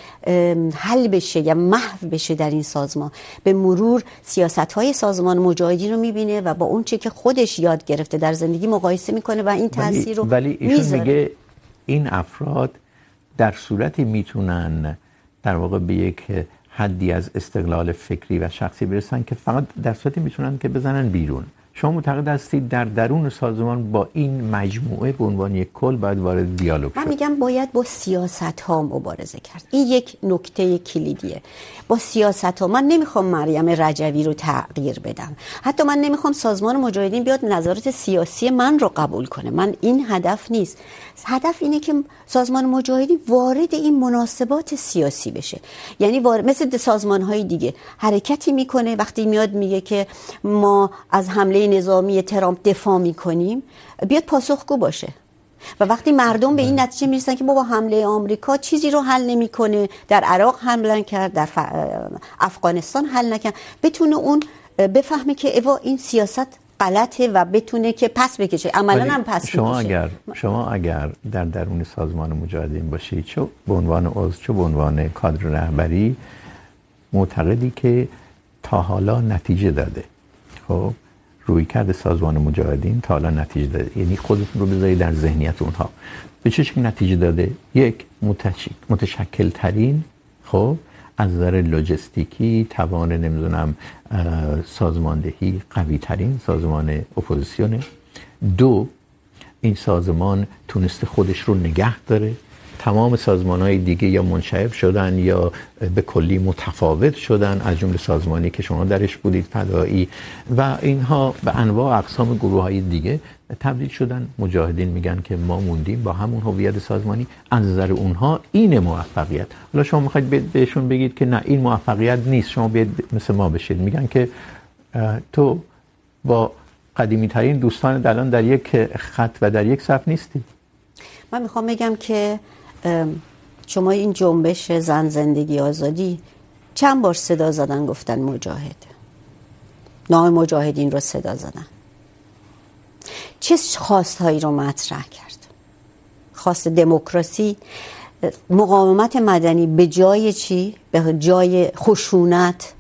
حل بشه یا محو بشه در این سازمان. به مرور سیاست های سازمان مجاهدین رو میبینه و با اون چه که خودش یاد گرفته در زندگی مقایسه میکنه و این تاثیر رو ولی ایشون میگه این افراد در صورتی میتونن در واقع به یک حدی از استقلال فکری و شخصی برسن که فقط در صورتی میتونن که بزنن بیرون. شما معتقد هستید در درون سازمان با این مجموعه به عنوان یک کل باید وارد دیالوگ شد؟ من میگم باید با سیاست ها مبارزه کرد. این یک نکته کلیدیه. با سیاست ها من نمیخوام مریم رجوی رو تغییر بدم. حتی من نمیخوام سازمان مجاهدین بیاد نظارت سیاسی من رو قبول کنه. من این هدف نیست. هدف اینه که سازمان مجاهدین وارد این مناسبات سیاسی بشه. یعنی وارد مثل سازمان های دیگه حرکتی میکنه. وقتی میاد میگه که ما از حمله نظامی ترامپ دفاع میکنیم بیاد پاسخگو باشه. و وقتی مردم به این نتیجه میرسن که بابا حمله آمریکا چیزی رو حل نمیکنه در عراق حمله کرد در افغانستان حل نکرد بتونه اون بفهمه که ایوا این سیاست غلطه و بتونه که پس بکشه. عملا هم پس شما اگر شما اگر در درون سازمان مجاهدین باشید چه به عنوان عضو چه به عنوان کادر رهبری معتقدی که تا حالا نتیجه داده. خب؟ روی کرد سازمان مجاهدین تا حالا نتیجه داده. یعنی خودتون رو بذارید در ذهنیت اونها. به چه شکل نتیجه داده؟ یک متشکل ترین خب، از نظر لوجستیکی، توان نمیدونم سازماندهی قوی ترین سازمان اپوزیسیونه. دو، این سازمان تونسته خودش رو نگه داره. تمام سازمان های دیگه یا منشعب شدن یا به کلی متفاوت شدن از جمله سازمانی که شما درش بودید، فدایی و اینها به انواع اقسام گروه های دیگه تبدیل شدن. مجاهدین میگن که ما موندیم با همون هویت سازمانی، از نظر اونها این موفقیت. حالا شما میخواید بهشون بگید که نه، این موفقیت نیست. شما بیاید مثل ما بشید. میگن که تو با قدیمی ترین دوستان الان در یک خط و در یک صف نیستی. من میخوام بگم که شما این جنبش زن زندگی آزادی چند بار صدا زدن، گفتن مجاهد. نام مجاهدین رو صدا زدن. چه خواست هایی رو مطرح کرد؟ خواست دموکراسی، مقاومت مدنی به جای چی؟ به جای خشونت؟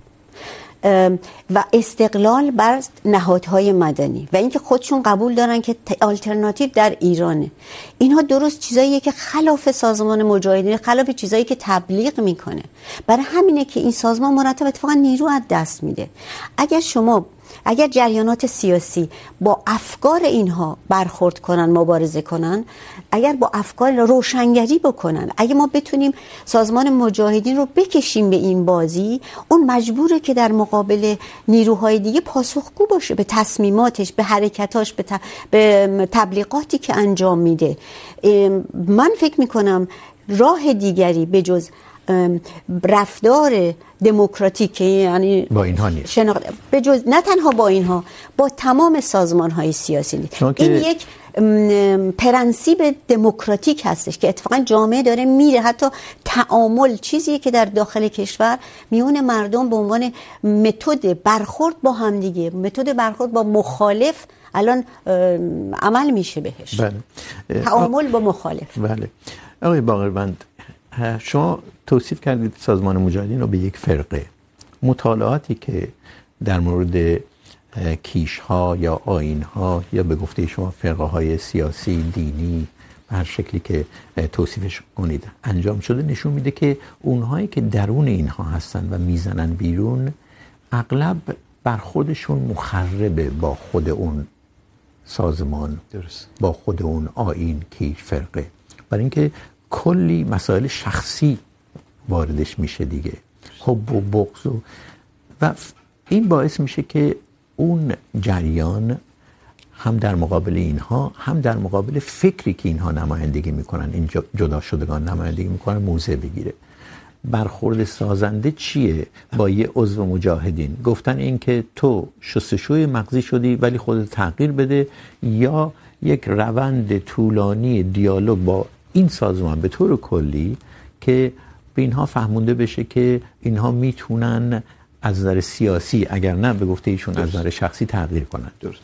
و استقلال بر نهادهای مدنی. و اینکه خودشون قبول دارن که آلترناتیو در ایرانه. اینها درست چیزاییه که خلاف سازمان مجاهدین، خلاف چیزایی که تبلیغ میکنه. برای همینه که این سازمان مرتب اتفاقا نیرو از دست میده. اگر شما، اگر جریانات سیاسی با افکار اینها برخورد کنن، مبارزه کنن اگر با افکار روشنگری بکنن اگه ما بتونیم سازمان مجاهدین رو بکشیم به این بازی اون مجبوره که در مقابل نیروهای دیگه پاسخگو باشه به تصمیماتش به حرکتاش به, ت... به تبلیغاتی که انجام میده. من فکر میکنم راه دیگری به جز رفتار دموکراتیک یعنی با اینها نیست. شناخت به جز نه تنها با اینها با تمام سازمان های سیاسی نیست. این یک پرنسیب دموکراتیک هستش که اتفاقا جامعه داره میره. حتی تعامل چیزیه که در داخل کشور میون مردم به عنوان متد برخورد با هم دیگه. متد برخورد با مخالف الان عمل میشه بهش. بله. تعامل با مخالف. بله. آقای باقربند شما توصیف کردید سازمان مجاهدین رو به یک فرقه. مطالعاتی که در مورد کیش ها یا آین ها یا به گفته شما فرقه های سیاسی دینی به هر شکلی که توصیفش کنید انجام شده نشون میده که اونهایی که درون اینها هستن و میزنن بیرون اغلب برخوردشون مخربه با خود اون سازمان درست. با خود اون آین کیش فرقه برای اینکه کلی مسائل شخصی واردش میشه دیگه حب و بغض و و این باعث میشه که اون جریان هم در مقابل اینها، هم در مقابل فکری که اینها نمایندگی میکنن، این جدا شدگان نمایندگی میکنن، موضع بگیره. برخورد سازنده چیه با یه عضو مجاهدین؟ گفتن این که تو شستشوی مغزی شدی ولی خودت تغییر بده یا یک روند طولانی دیالوگ با این سازمان به طور کلی که به اینها فهمونده بشه که اینها میتونن از نظر سیاسی اگر نه به گفته ایشون از نظر شخصی تغییر کنن درست.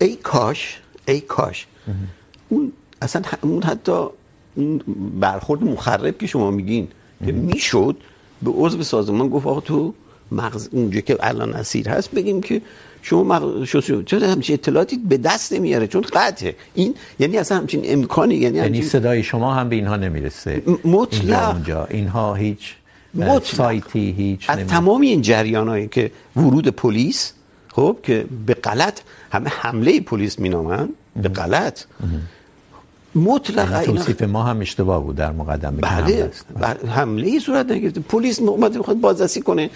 ای کاش ای کاش. اون اصلا اون حتی برخورد مخرب که شما میگین که میشد به عضو سازمان گفت آقا تو مغز اونجا که الان اسیر هست بگیم که شما مغز چرا همچین اطلاعاتی به دست نمیاره؟ چون قطعه. این یعنی اصلا همچین امکانی یعنی یعنی صدای شما هم به اینها نمیرسه. مطلق. اونجا اینها هیچ سایتی هیچ از تمام این جریانایی که ورود پلیس خب که به غلط همه حمله پلیس مینامن به غلط. مطلق توصیف ما هم اشتباه بود در مقدمه بله حمله ای صورت نگرفته پلیس اومده میخواد بازرسی کنه.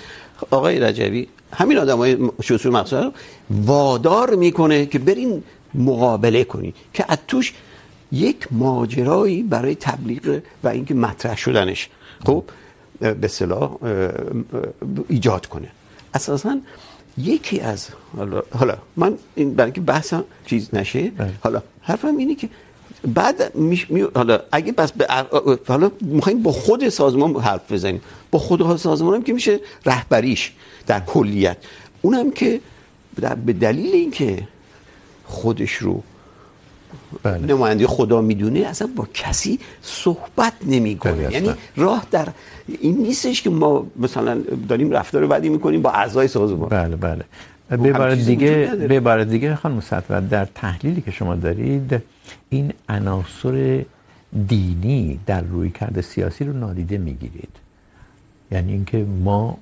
آقای رجبی همین آدمای شسور مقصود وادار میکنه که برین مقابله کنین که از توش یک ماجرایی برای تبلیغ و اینکه مطرح شدنش. خب به اصطلاح ایجاد کنه. اساسا یکی از حالا حالا من این برای اینکه بحثم چیز نشه حالا حرفم اینه که بعد میش می... حالا اگه بس به حالا میخوایم با خود سازمان حرف بزنیم. با خود سازمان هم که میشه رهبریش در کلیت. اونم که به دلیل اینکه خودش رو بله. نماینده خدا میدونه اصلا با کسی صحبت نمیکنه. یعنی راه در این نیستش که ما مثلا داریم رفتار بدی میکنیم با اعضای سازمان. بله بله. به بار دیگه به بار دیگه خانم سطوت در تحلیلی که شما دارید این عناصر دینی در روی کرده سیاسی رو نادیده میگیرید. یعنی اینکه ما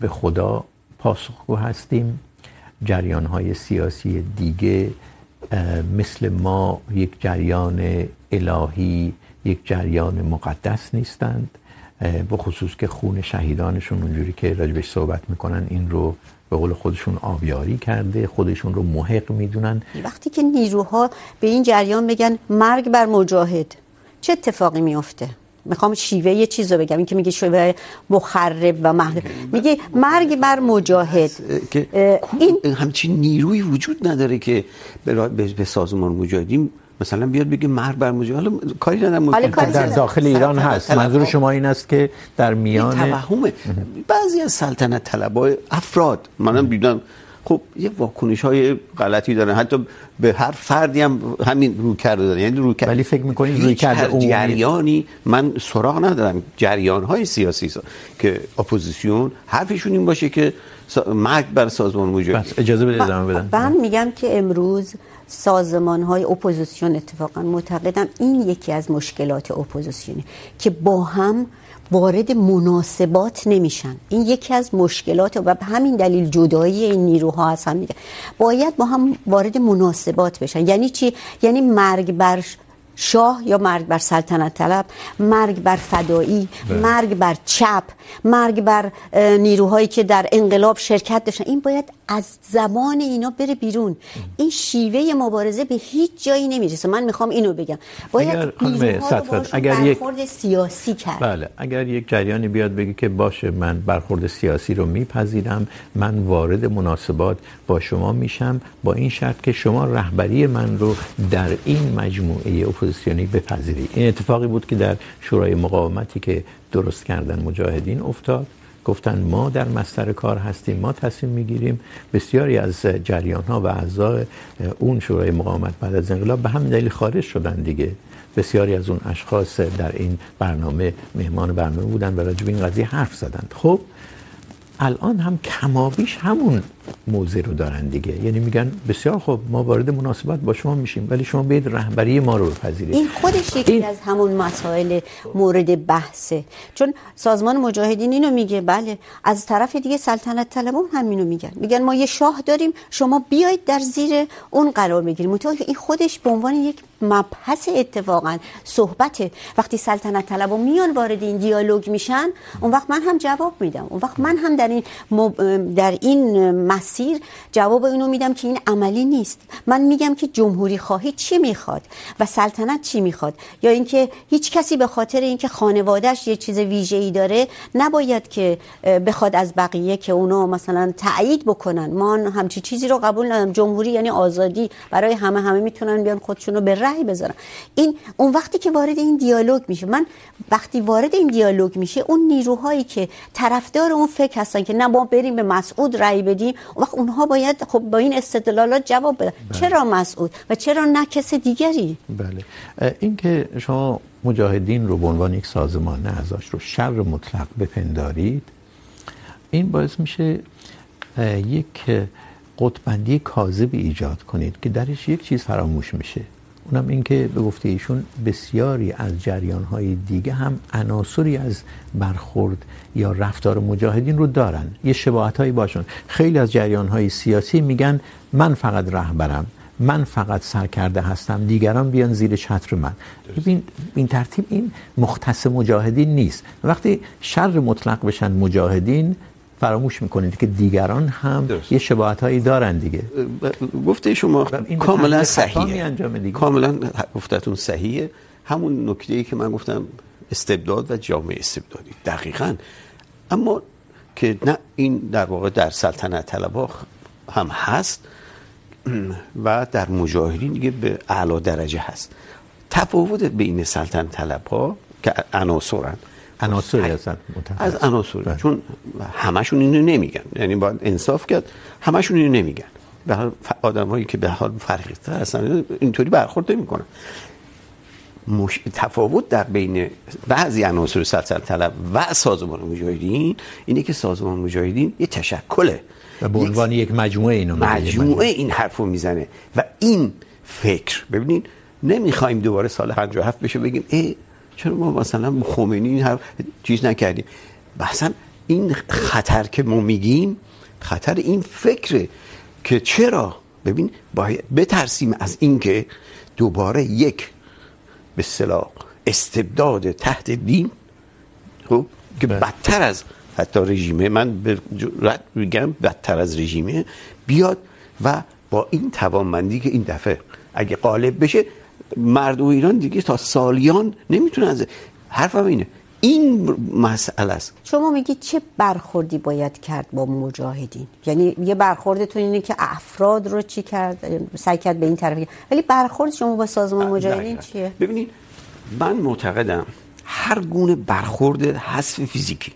به خدا پاسخگو هستیم جریان های سیاسی دیگه مثل ما یک جریان الهی، یک جریان مقدس نیستند به خصوص که خون شهیدانشون اونجوری که راجبش صحبت میکنن، این رو به قول خودشون آبیاری کرده، خودشون رو محق میدونن. وقتی که نیروها به این جریان بگن مرگ بر مجاهد، چه اتفاقی میفته میخوام شیوه یه چیز رو بگم این که میگه شیوه مخرب و محرب میگه مرگ بر مجاهد. این همچین نیروی وجود نداره که به سازمان مجاهدین مثلا بیاد بگه مرگ بر مجاهد. حالا کاری ندارم در داخل ایران هست. منظور شما این است که در میان توهم بعضی از سلطنت طلبای افراد منم دیدم خب یه واکنش های غلطی دارن. حتی به هر فردی هم همین رو کرده دارن. یعنی رو کرده ولی فکر میکنید روی کرده عمومی جریانی من سراغ ندارم. جریان های سیاسی که اپوزیسیون حرفشون این باشه که مرگ بر سازمان مجاهدین بس اجازه بده ادامه بدم. من میگم که امروز سازمان های اپوزیسیون اتفاقا معتقدم این یکی از مشکلات اپوزیسیونه که با هم وارد مناسبات نمیشن. این یکی از مشکلات و به همین دلیل جدایی این نیروها از هم میده باید با هم وارد مناسبات بشن. یعنی چی؟ یعنی مرگ بر شاه یا مرگ بر سلطنت طلب مرگ بر فدایی بله. مرگ بر چپ مرگ بر نیروهایی که در انقلاب شرکت داشتن. این باید از زبان اینا بره بیرون. این شیوه مبارزه به هیچ جایی نمیرسه. من میخوام اینو بگم. باید نیروها اگر یک برخورد سیاسی کرد. بله اگر یک جریانی بیاد بگه که باشه من برخورد سیاسی رو میپذیرم من وارد مناسبات با شما میشم با این شرط که شما رهبری من رو در این مجموعه اپوزیسیونی بپذیرید این اتفاقی بود که در شورای مقاومتی که درست کردن مجاهدین افتاد. گفتن ما در مستر کار هستیم، ما تصمیم میگیریم. بسیاری از جریان ها و اعضای اون شورای مقاومت بعد از انقلاب به همین دلیل خارج شدن دیگه. بسیاری از اون اشخاص در این برنامه، مهمان برنامه بودن و راجع به این قضیه حرف زدند. خب، الان هم کمابیش همون موضوع رو دارن دیگه. یعنی میگن بسیار خوب ما وارد مناسبت با شما میشیم ولی شما بیاید رهبری ما رو بپذیرید. این خودش یکی این... از همون مسائل مورد بحثه. چون سازمان مجاهدین اینو میگه بله از طرف دیگه سلطنت طلبان هم اینو میگن. میگن ما یه شاه داریم شما بیاید در زیر اون قرار بگیرید متأ این خودش به عنوان یک مبحث اتفاقا صحبته. وقتی سلطنت طلبا میان وارد این دیالوگ میشن اون وقت من هم جواب میدم. اون وقت من هم در این مب... در این مسیر، جواب اینو میدم که این عملی نیست. من میگم که جمهوری خواهی چی میخواد و سلطنت چی میخواد؟ یا اینکه هیچ کسی به خاطر اینکه خانوادهش یه چیز ویژه‌ای داره نباید که بخواد از بقیه که اونا مثلا تایید بکنن. ما همچی چیزی رو قبول ندارم. جمهوری یعنی آزادی. برای همه همه میتونن بیان خودشونو به رأی بذارن. این، اون وقتی که وارد این دیالوگ میشه، من وقتی وارد این دیالوگ میشه، اون نیروهایی که طرفدار اون فکر هستن که نه، ما بریم به مسعود رأی بدیم اون وقت اونها باید خب با این استدلالات جواب بدن بله. چرا مسعود؟ و چرا نه کس دیگری؟ بله. این که شما مجاهدین رو به عنوان یک سازمان ازش رو شر مطلق بپندارید این باعث میشه یک قطبندی کاذب ایجاد کنید که درش یک چیز فراموش میشه. اونم این که به گفته ایشون بسیاری از جریانهای دیگه هم عناصری از برخورد یا رفتار مجاهدین رو دارن. یه شباهتهایی باشن خیلی از جریانهای سیاسی میگن من فقط رهبرم من فقط سرکرده هستم دیگران بیان زیر چتر من. ببین این ترتیب این مختص مجاهدین نیست. وقتی شر مطلق بشن مجاهدین فراموش میکنید که دیگران هم درست. یه شباهت هایی دارن دیگه. گفته شما کاملا صحیحه. کاملا گفتتون صحیحه. همون نکته ای که من گفتم استبداد و جامعه استبدادی. دقیقا. اما که نه این در واقع در سلطنت طلبها هم هست و در مجاهدین دیگه به اعلی درجه هست. تفاوت بین سلطنت طلبها که عناصرن. عناصر هستن از عناصر چون همشون اینو نمیگن. یعنی باید انصاف کرد همشون اینو نمیگن. به حال آدمایی که به حال فرقی هستن اینطوری برخورد نمیکنن. مش... تفاوت در بین بعضی عناصر سلطنت طلب و سازمان مجاهدین اینه که سازمان مجاهدین یه تشکله. و به عنوان یک مجموعه اینو مجموعه این حرفو میزنه. و این فکر ببینید نمیخوایم دوباره سال 57 بشه بگیم ای چرا ما مثلا خمینی این حرف چیز نکردیم؟ بحثا این خطر که ما میگیم خطر این فکره که چرا؟ ببین باید بترسیم از این که دوباره یک به اصطلاح استبداد تحت دین خب؟ که بدتر از حتی رژیمه. من به جرات میگم بدتر از رژیمه. بیاد و با این توانمندی که این دفعه اگه غالب بشه مردم ایران دیگه تا سالیان نمیتونه از حرفم اینه. این مسئله است شما میگید چه برخوردی باید کرد با مجاهدین؟ یعنی یه برخوردتون اینه که افراد رو چی کرد؟ سعی کرد به این طرف ولی برخورد شما با سازمان مجاهدین چیه؟ ببینید من معتقدم هر گونه برخورد حذف فیزیکی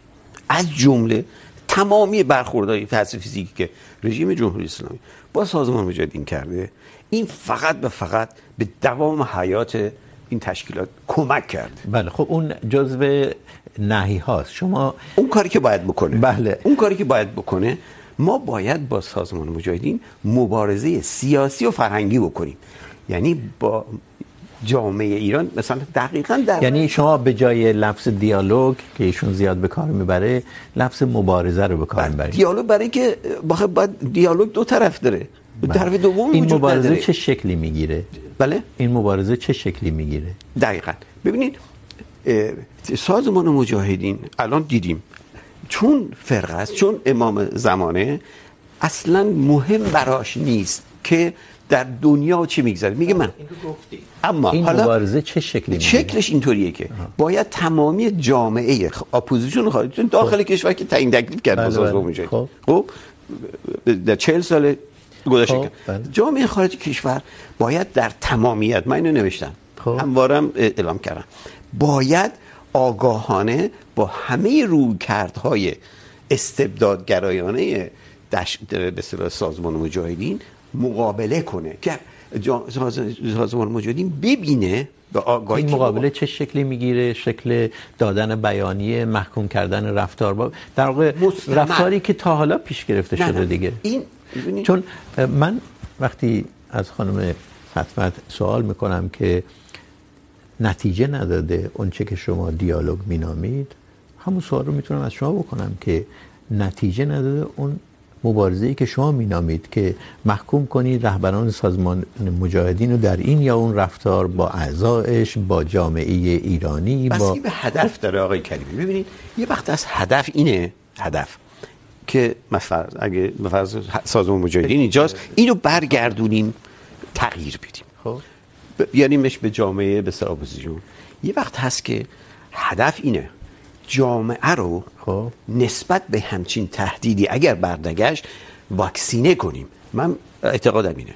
از جمله تمامی برخوردهای حذف فیزیکی که رژیم جمهوری اسلامی با سازمان مجاهدین کرده این فقط به فقط به دوام حیات این تشکیلات کمک کرده. بله خب اون جزو نهی هاست. شما اون کاری که باید بکنه. بله. اون کاری که باید بکنه ما باید با سازمان مجاهدین مبارزه سیاسی و فرهنگی بکنیم. یعنی با جامعه ایران مثلا دقیقاً در یعنی شما به جای لفظ دیالوگ که ایشون زیاد به کار میبره لفظ مبارزه رو به کار میبرید. دیالوگ برای که باید دیالوگ دو طرف داره. طرف دوم این مبارزه چه شکلی میگیره بله این مبارزه چه شکلی میگیره دقیقاً ببینید سازمان مجاهدین الان دیدیم چون فرقه است چون امام زمانه اصلا مهم براش نیست که در دنیا چی میگذره میگه من اما این حالا مبارزه چه شکلی میگیره شکلش اینطوریه که آه. باید تمامی جامعه اپوزیسیون خارجی داخل کشور که تعیین تکلیف کرد با سازمان مجاهدین خب در 40 سال گذشته جامعه خارجی کشور باید در تمامیت من اینو نوشتم هموارم اعلام کردم. باید آگاهانه با همه رویکردهای استبدادگرایانه به اصطلاح سازمان مجاهدین مقابله کنه. که سازمان مجاهدین ببینه این مقابله چه شکلی میگیره؟ شکل دادن بیانیه محکوم کردن رفتار با در واقع رفتاری که تا حالا پیش گرفته شده. دیگه. این چون من وقتی از خانم خدمت سوال میکنم که نتیجه نداده اون چه که شما دیالوگ مینامید همون سوال رو میتونم از شما بکنم که نتیجه نداده اون مبارزه‌ای که شما مینامید که محکوم کنید رهبران سازمان مجاهدین رو در این یا اون رفتار با اعضایش با جامعه ایرانی با بس به هدف داره آقای کریمی. ببینید یه وقت از هدف اینه هدف. که مثلا اگه مثلا سازمان مجاهدین اینجاست اینو برگردونیم تغییر بدیم. خب. بیاریمش به جامعه به اپوزیسیون. یه وقت هست که هدف اینه جامعه رو خب. نسبت به همچین تهدیدی اگر بردگشت واکسینه کنیم. من اعتقادم اینه.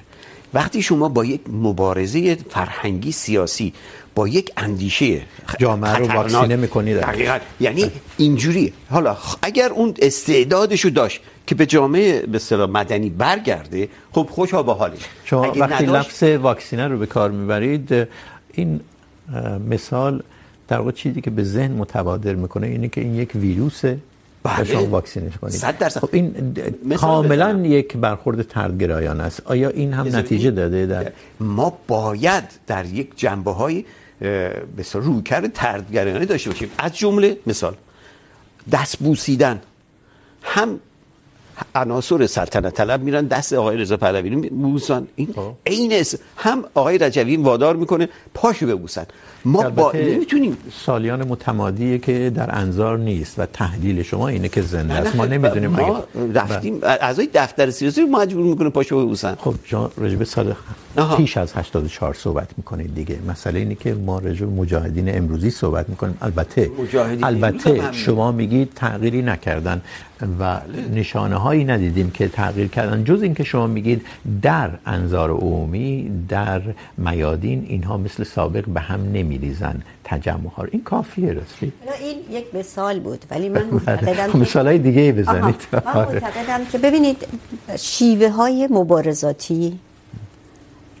وقتی شما با یک مبارزه فرهنگی سیاسی با یک اندیشه جامعه رو واکسینه میکنید دقیقاً. یعنی اینجوری. حالا اگر اون استعدادشو داشت که به جامعه به اصطلاح مدنی برگرده خب خوشا به حالش شما وقتی نداشت... لفظ واکسینه رو به کار میبرید این مثال در واقع چیزی که به ذهن متبادر میکنه اینه که این یک ویروسه بله. شما واکسینش کنید. صد درصد. خب این کاملا یک برخورد تردگرایانه است. آیا این هم نتیجه داده در ما باید در یک جنبه های به رویکرد تردگرایانه داشته باشیم. از جمله مثال دست بوسیدن. هم عناصر سلطنت طلب میرن دست آقای رضا پهلوی رو بوسن. این عین هم آقای رجوی وادار میکنه پاشو ببوسن. ما با نمیتونیم. سالیان متمادیه که در انظار نیست و تحلیل شما اینه که زنده است. ما نمیدونیم ما رفتیم اعضای دفتر سیاسی مجبور میکنه پاشو ببوسن. خب شما راجع به سال پیش از 84 صحبت میکنید دیگه. مسئله اینه که ما راجع به مجاهدین امروزی صحبت میکنیم. البته البته شما میگید تغییری نکردن. و نشانه هایی ندیدیم که تغییر کردن. جز اینکه شما میگید در انظار عمومی در میادین اینها مثل سابق به هم نمیریزن تجمع ها این کافیه راستی؟ این یک مثال بود ولی من معتقدم مثال های دیگه بزنید. من معتقدم که ببینید شیوه های مبارزاتی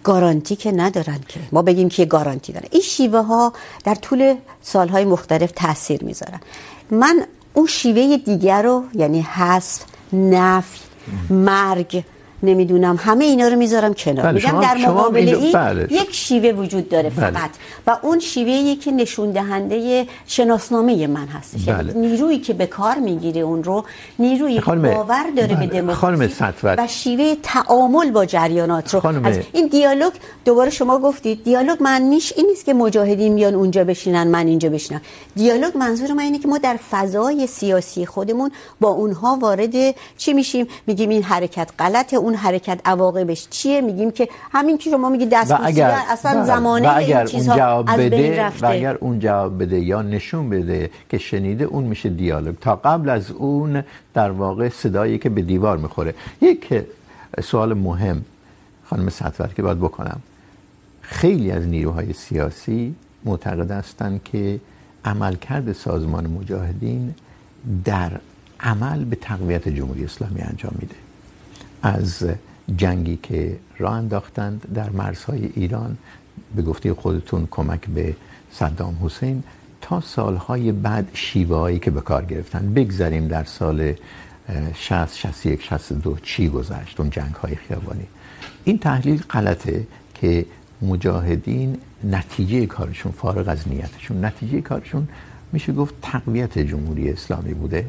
گارانتی که ندارن که. ما بگیم که گارانتی دارن. این شیوه ها در طول سالهای مختلف تاثیر میذارن. من اون شیوه دیگر رو یعنی حذف نفی مرگ نمیدونم همه اینا رو میذارم کنار بله میگم در مقابل این بله. یک شیوه وجود داره بله. فقط و اون شیوه ای که نشون دهنده شناسنامه من هستش بله. یعنی نیرویی که به کار میگیره اون رو نیروی خانم... باور داره بله. به دموکراسی و شیوه تعامل با جریانات رو خانم... از این دیالوگ دوباره شما گفتید دیالوگ معنیش این نیست که مجاهدین میان اونجا بشینن من اینجا بشینم دیالوگ منظور من اینه که ما در فضای سیاسی خودمون با اونها وارد چی میشیم میگیم این حرکت غلطه اون حرکت عواقبش چیه؟ میگیم که همین که شما میگی دست اگر اصلا زمانه این چیزها از بین رفته و اگر اون جواب بده یا نشون بده که شنیده اون میشه دیالوگ. تا قبل از اون در واقع صدایی که به دیوار میخوره. یک سوال مهم خانم سطور که باید بکنم. خیلی از نیروهای سیاسی معتقد هستند که عملکرد سازمان مجاهدین در عمل به تقویت جمهوری اسلامی انجام میده. از جنگی که راه انداختند در مرزهای ایران. به گفته خودتون کمک به صدام حسین. تا سالهای بعد شیوهایی که به کار گرفتن بگذاریم در سال 60 61 62 چی گذشت؟ اون جنگ های خیابانی. این تحلیل غلطه که مجاهدین نتیجه کارشون، فارغ از نیتشون، نتیجه کارشون میشه گفت تقویت جمهوری اسلامی بوده.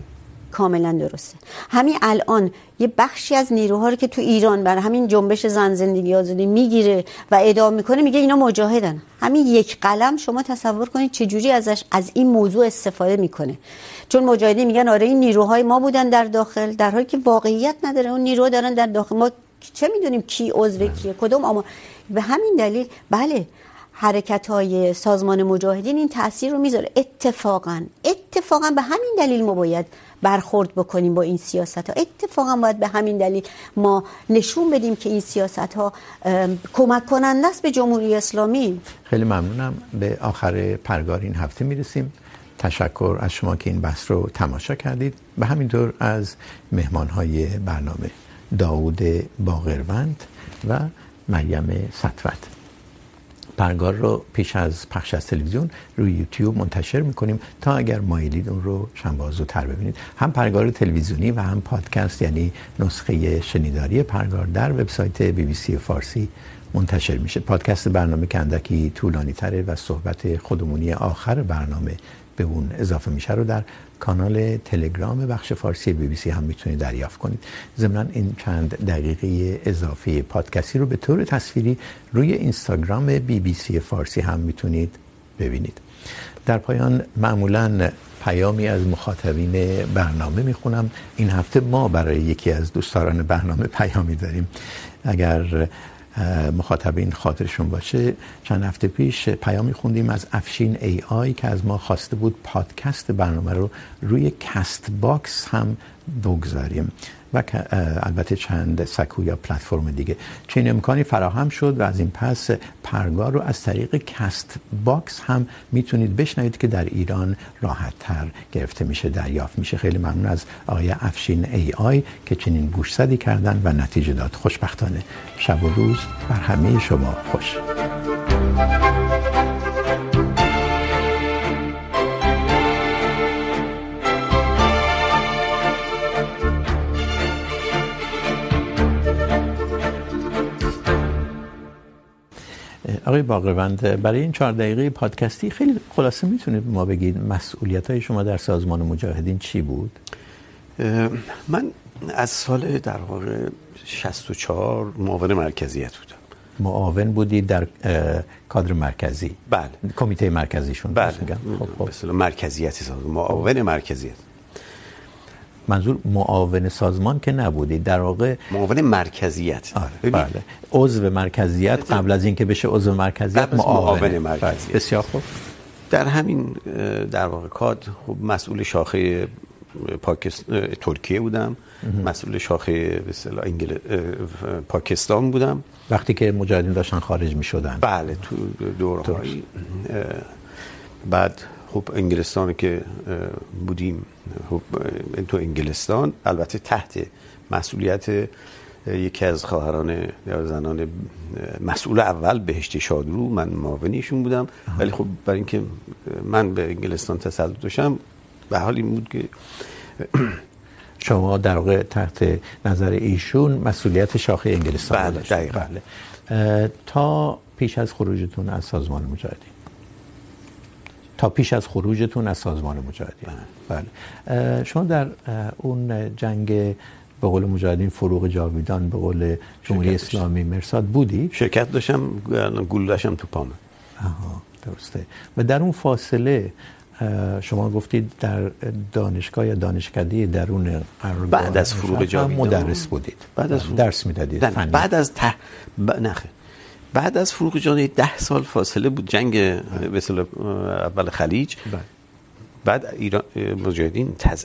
کاملا درسته. همین الان یه بخشی از نیروها رو که تو ایران بر همین جنبش زن زندگی آزادی میگیره و ادعا میکنه، میگه اینا مجاهدن. همین یک قلم شما تصور کنید چه جوری ازش از این موضوع استفاده میکنه. چون مجاهدین میگن آره، این نیروهای ما بودن در داخل، در حالی که واقعیت نداره. اون نیروها دارن در داخل. ما چه میدونیم کی عضو کیه کدوم اما به همین دلیل، بله حرکت های سازمان مجاهدین این تاثیر رو میذاره. اتفاقا اتفاقا به همین دلیل ما باید برخورد بکنیم با این سیاست ها اتفاقا باید به همین دلیل ما نشون بدیم که این سیاست ها کمک کننده است به جمهوری اسلامی. خیلی ممنونم. به آخر پرگار این هفته میرسیم. تشکر از شما که این بحث رو تماشا کردید. به همین طور از مهمان های برنامه، داود باغروند و مریم سطوت پرگار رو پیش از پخش از تلویزیون روی یوتیوب منتشر میکنیم تا اگر مایلید اون رو چند زودتر ببینید. هم پرگار تلویزیونی و هم پادکست یعنی نسخه شنیداری پرگار در وبسایت بی بی سی فارسی منتشر میشه. پادکست برنامه که اندکی طولانی تره و صحبت خودمونی آخر برنامه به اون اضافه میشه رو در کانال تلگرام بخش فارسی بی بی سی هم میتونید دریافت کنید. ضمن این چند دقیقه اضافه پادکستی رو به طور تصویری روی اینستاگرام بی بی سی فارسی هم میتونید ببینید. در پایان معمولا پیامی از مخاطبین برنامه میخونم. این هفته ما برای یکی از دوستداران برنامه پیامی داریم. اگر مخاطبین خاطرشون باشه. چند هفته پیش پیامی خوندیم از افشین ای آی که از ما خواسته بود پادکست برنامه رو روی کست باکس هم بگذاریم. و البته چند سکو یا پلتفرم دیگه. چین امکانی فراهم شد و از این پس پرگار رو از طریق کست باکس هم میتونید بشنوید که در ایران راحت تر گرفته میشه، دریافت میشه. خیلی ممنون از آقای افشین ای آی که چنین گوشزدی کردن و نتیجه داد. خوشبختانه. شب و روز بر همه شما خوش. آقای باقروند برای این چهار دقیقه پادکستی خیلی خلاصه میتونید ما بگید مسئولیت های شما در سازمان مجاهدین چی بود؟ من از سال در واقع 64 معاون مرکزیت بودم. معاون بودید در کادر مرکزی. بله. کمیته مرکزیشون بله. خب خب. مرکزیت سازمان معاون مرکزیت. منظور معاون سازمان که نبودید در واقع معاون مرکزیت. آره بله. عضو مرکزیت قبل از اینکه بشه عضو مرکزیت معاون. مرکزیت. بسیار خوب. در همین در واقع کاد خب مسئول شاخه پاکستان ترکیه بودم. مسئول شاخه به اصطلاح انگل پاکستان بودم. وقتی که مجاهدین داشتن خارج می شدن بله تو دورهایی بعد خب انگلستان که بودیم خب تو انگلستان البته تحت مسئولیت یکی از خواهران یا زنان مسئول اول بهشت شادرو من معاونیشون بودم. ولی خب برای اینکه من به انگلستان تسلط داشتم به حال این بود که شما در واقع تحت نظر ایشون مسئولیت شاخه انگلستان بله دقیقاً. بله. تا پیش از خروجتون از سازمان مجاهدین. تا پیش از خروجتون از سازمان مجاهدین. بله. شما در اون جنگ به قول مجاهدین فروغ جاویدان به قول جمهوری اسلامی مرصاد بودی؟ شرکت داشتم گول داشتم تو پام آها درسته. و در اون فاصله شما گفتید در دانشگاه یا دانشکده درون قرارگاه بعد از فروغ جاویدان. مدرس بودید. بعد از درس میدادید بعد از ته ب... نخه بعد از فروغ جان ده سال فاصله بود. جنگ به اصطلاح اول خلیج. بعد ایران مجاهدین تز...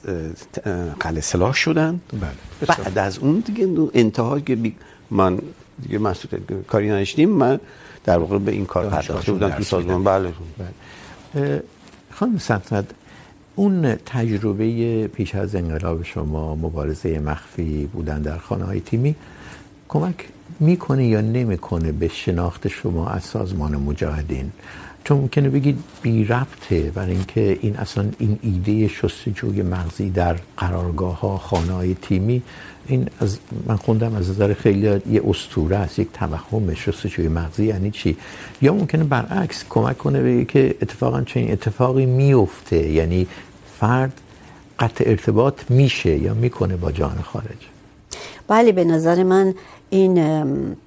قلعه سلاح شدن. بله. بعد از اون دیگه انتها که بی... من دیگه مسئول کاری نداشتیم من در واقع به این کار پرداخته بودم تو سازمان. بله. بله. خانم سلطنت اون تجربه پیش از انقلاب شما مبارزه مخفی بودن در خانه های تیمی کمک میکنه یا نمیکنه به شناخت شما از سازمان مجاهدین؟ چون ممکنه بگید بی ربطه برای اینکه این اصلا این ایده شستشوی مغزی در قرارگاه ها خانه های تیمی، این از من خوندم از نظر خیلی یه اسطوره است، یک توهم شستشوی مغزی یعنی چی؟ یا ممکنه برعکس کمک کنه بگه که اتفاقا چنین اتفاقی میفته یعنی فرد قطع ارتباط میشه یا میکنه با جان خارج؟ بله، به نظر من این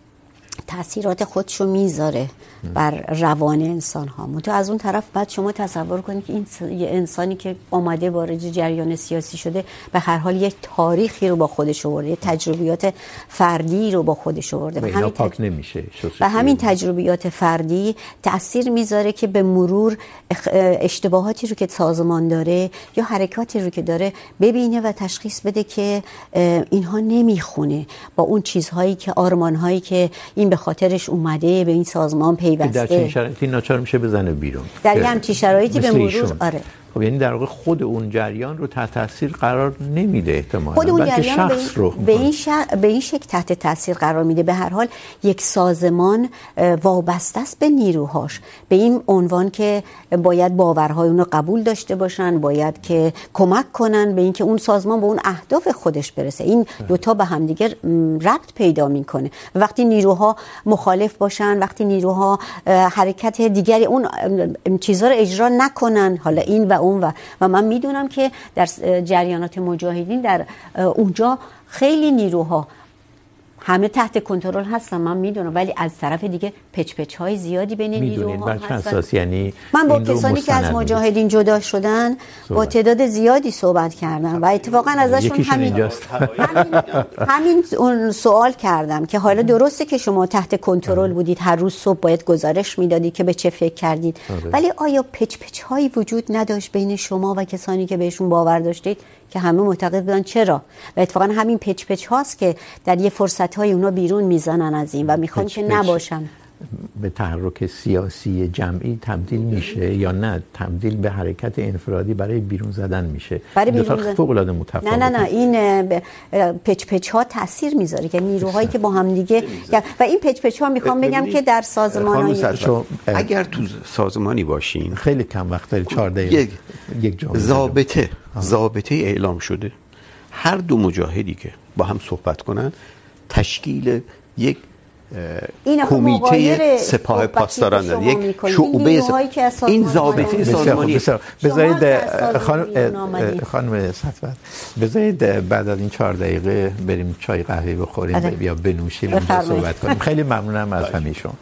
تاثیرات خودشو میذاره. بر روان انسان ها منتها از اون طرف بعد شما تصور کنید که این یه انسانی که آمده وارد جریان سیاسی شده به هر حال یک تاریخی رو با خودش آورده یه تجربیات فردی رو با خودش آورده. به همین پاک نمیشه به همین تجربیات فردی تاثیر میذاره که به مرور اشتباهاتی رو که سازمان داره یا حرکاتی رو که داره ببینه و تشخیص بده که اینها نمیخونه. با اون چیزهایی که آرمانهایی که این به خاطرش اومده به این سازمان پیوسته در چنین شرایطی ناچار میشه بزنه بیرون. در یه همچین شرایطی به مرور آره. خب یعنی در واقع خود اون جریان رو تحت تاثیر قرار نمیده احتمالاً خود اون جریان شخص رو به این شخص به این شکل تحت تاثیر قرار میده. به هر حال یک سازمان وابسته است به نیروهاش. به این عنوان که باید باورهای اون رو قبول داشته باشن باید که کمک کنن به اینکه اون سازمان به اون اهداف خودش برسه. این دو تا به هم دیگه ربط پیدا میکنه. وقتی نیروها مخالف باشن وقتی نیروها حرکت دیگری اون چیزا رو اجرا نکنن حالا این و اون و, و من میدونم که در جریانات مجاهدین در اونجا خیلی نیروها همه تحت کنترل هستن من میدونم ولی از طرف دیگه پچ پچ های زیادی بین نیروها هستن. یعنی من با کسانی که از مجاهدین جدا شدن با تعداد زیادی صحبت کردم و اتفاقا ازشون همین همین, همین اون سوال کردم که حالا درسته که شما تحت کنترل بودید هر روز صبح باید گزارش میدادید که به چه فکر کردید. ولی آیا پچ پچ هایی وجود نداشت بین شما و کسانی که بهشون باور داشتید؟ که همه معتقد بودن چرا. و اتفاقا همین پچ پچ هاست که در یه فرصت های اونا بیرون میزنن از این و میخوان که نباشن. به تحرک سیاسی جمعی تبدیل میشه یا نه تبدیل به حرکت انفرادی برای بیرون زدن میشه. برای بیرون زدن. فوق العاده متفاوته. نه نه نه این پچ پچ ها تاثیر میذاره که نیروهایی که با هم دیگه و این پچ پچ ها میخوام بگم که در سازمان‌های اگر تو سازمانی باشین خیلی کم وقت داری 4 دقیقه یک جمله. ضابطه ضابطه اعلام شده. هر دو مجاهدی که با هم صحبت کنن تشکیل یک کمیته سپاه پاسداران داره. یک شعبه این ضابطه سازمانی. بذارید خانم خانم صفوت. بذارید بعد از این 4 دقیقه بریم چای قهوه بخوریم یا بنوشیم صحبت کنیم. خیلی ممنونم از همه شما.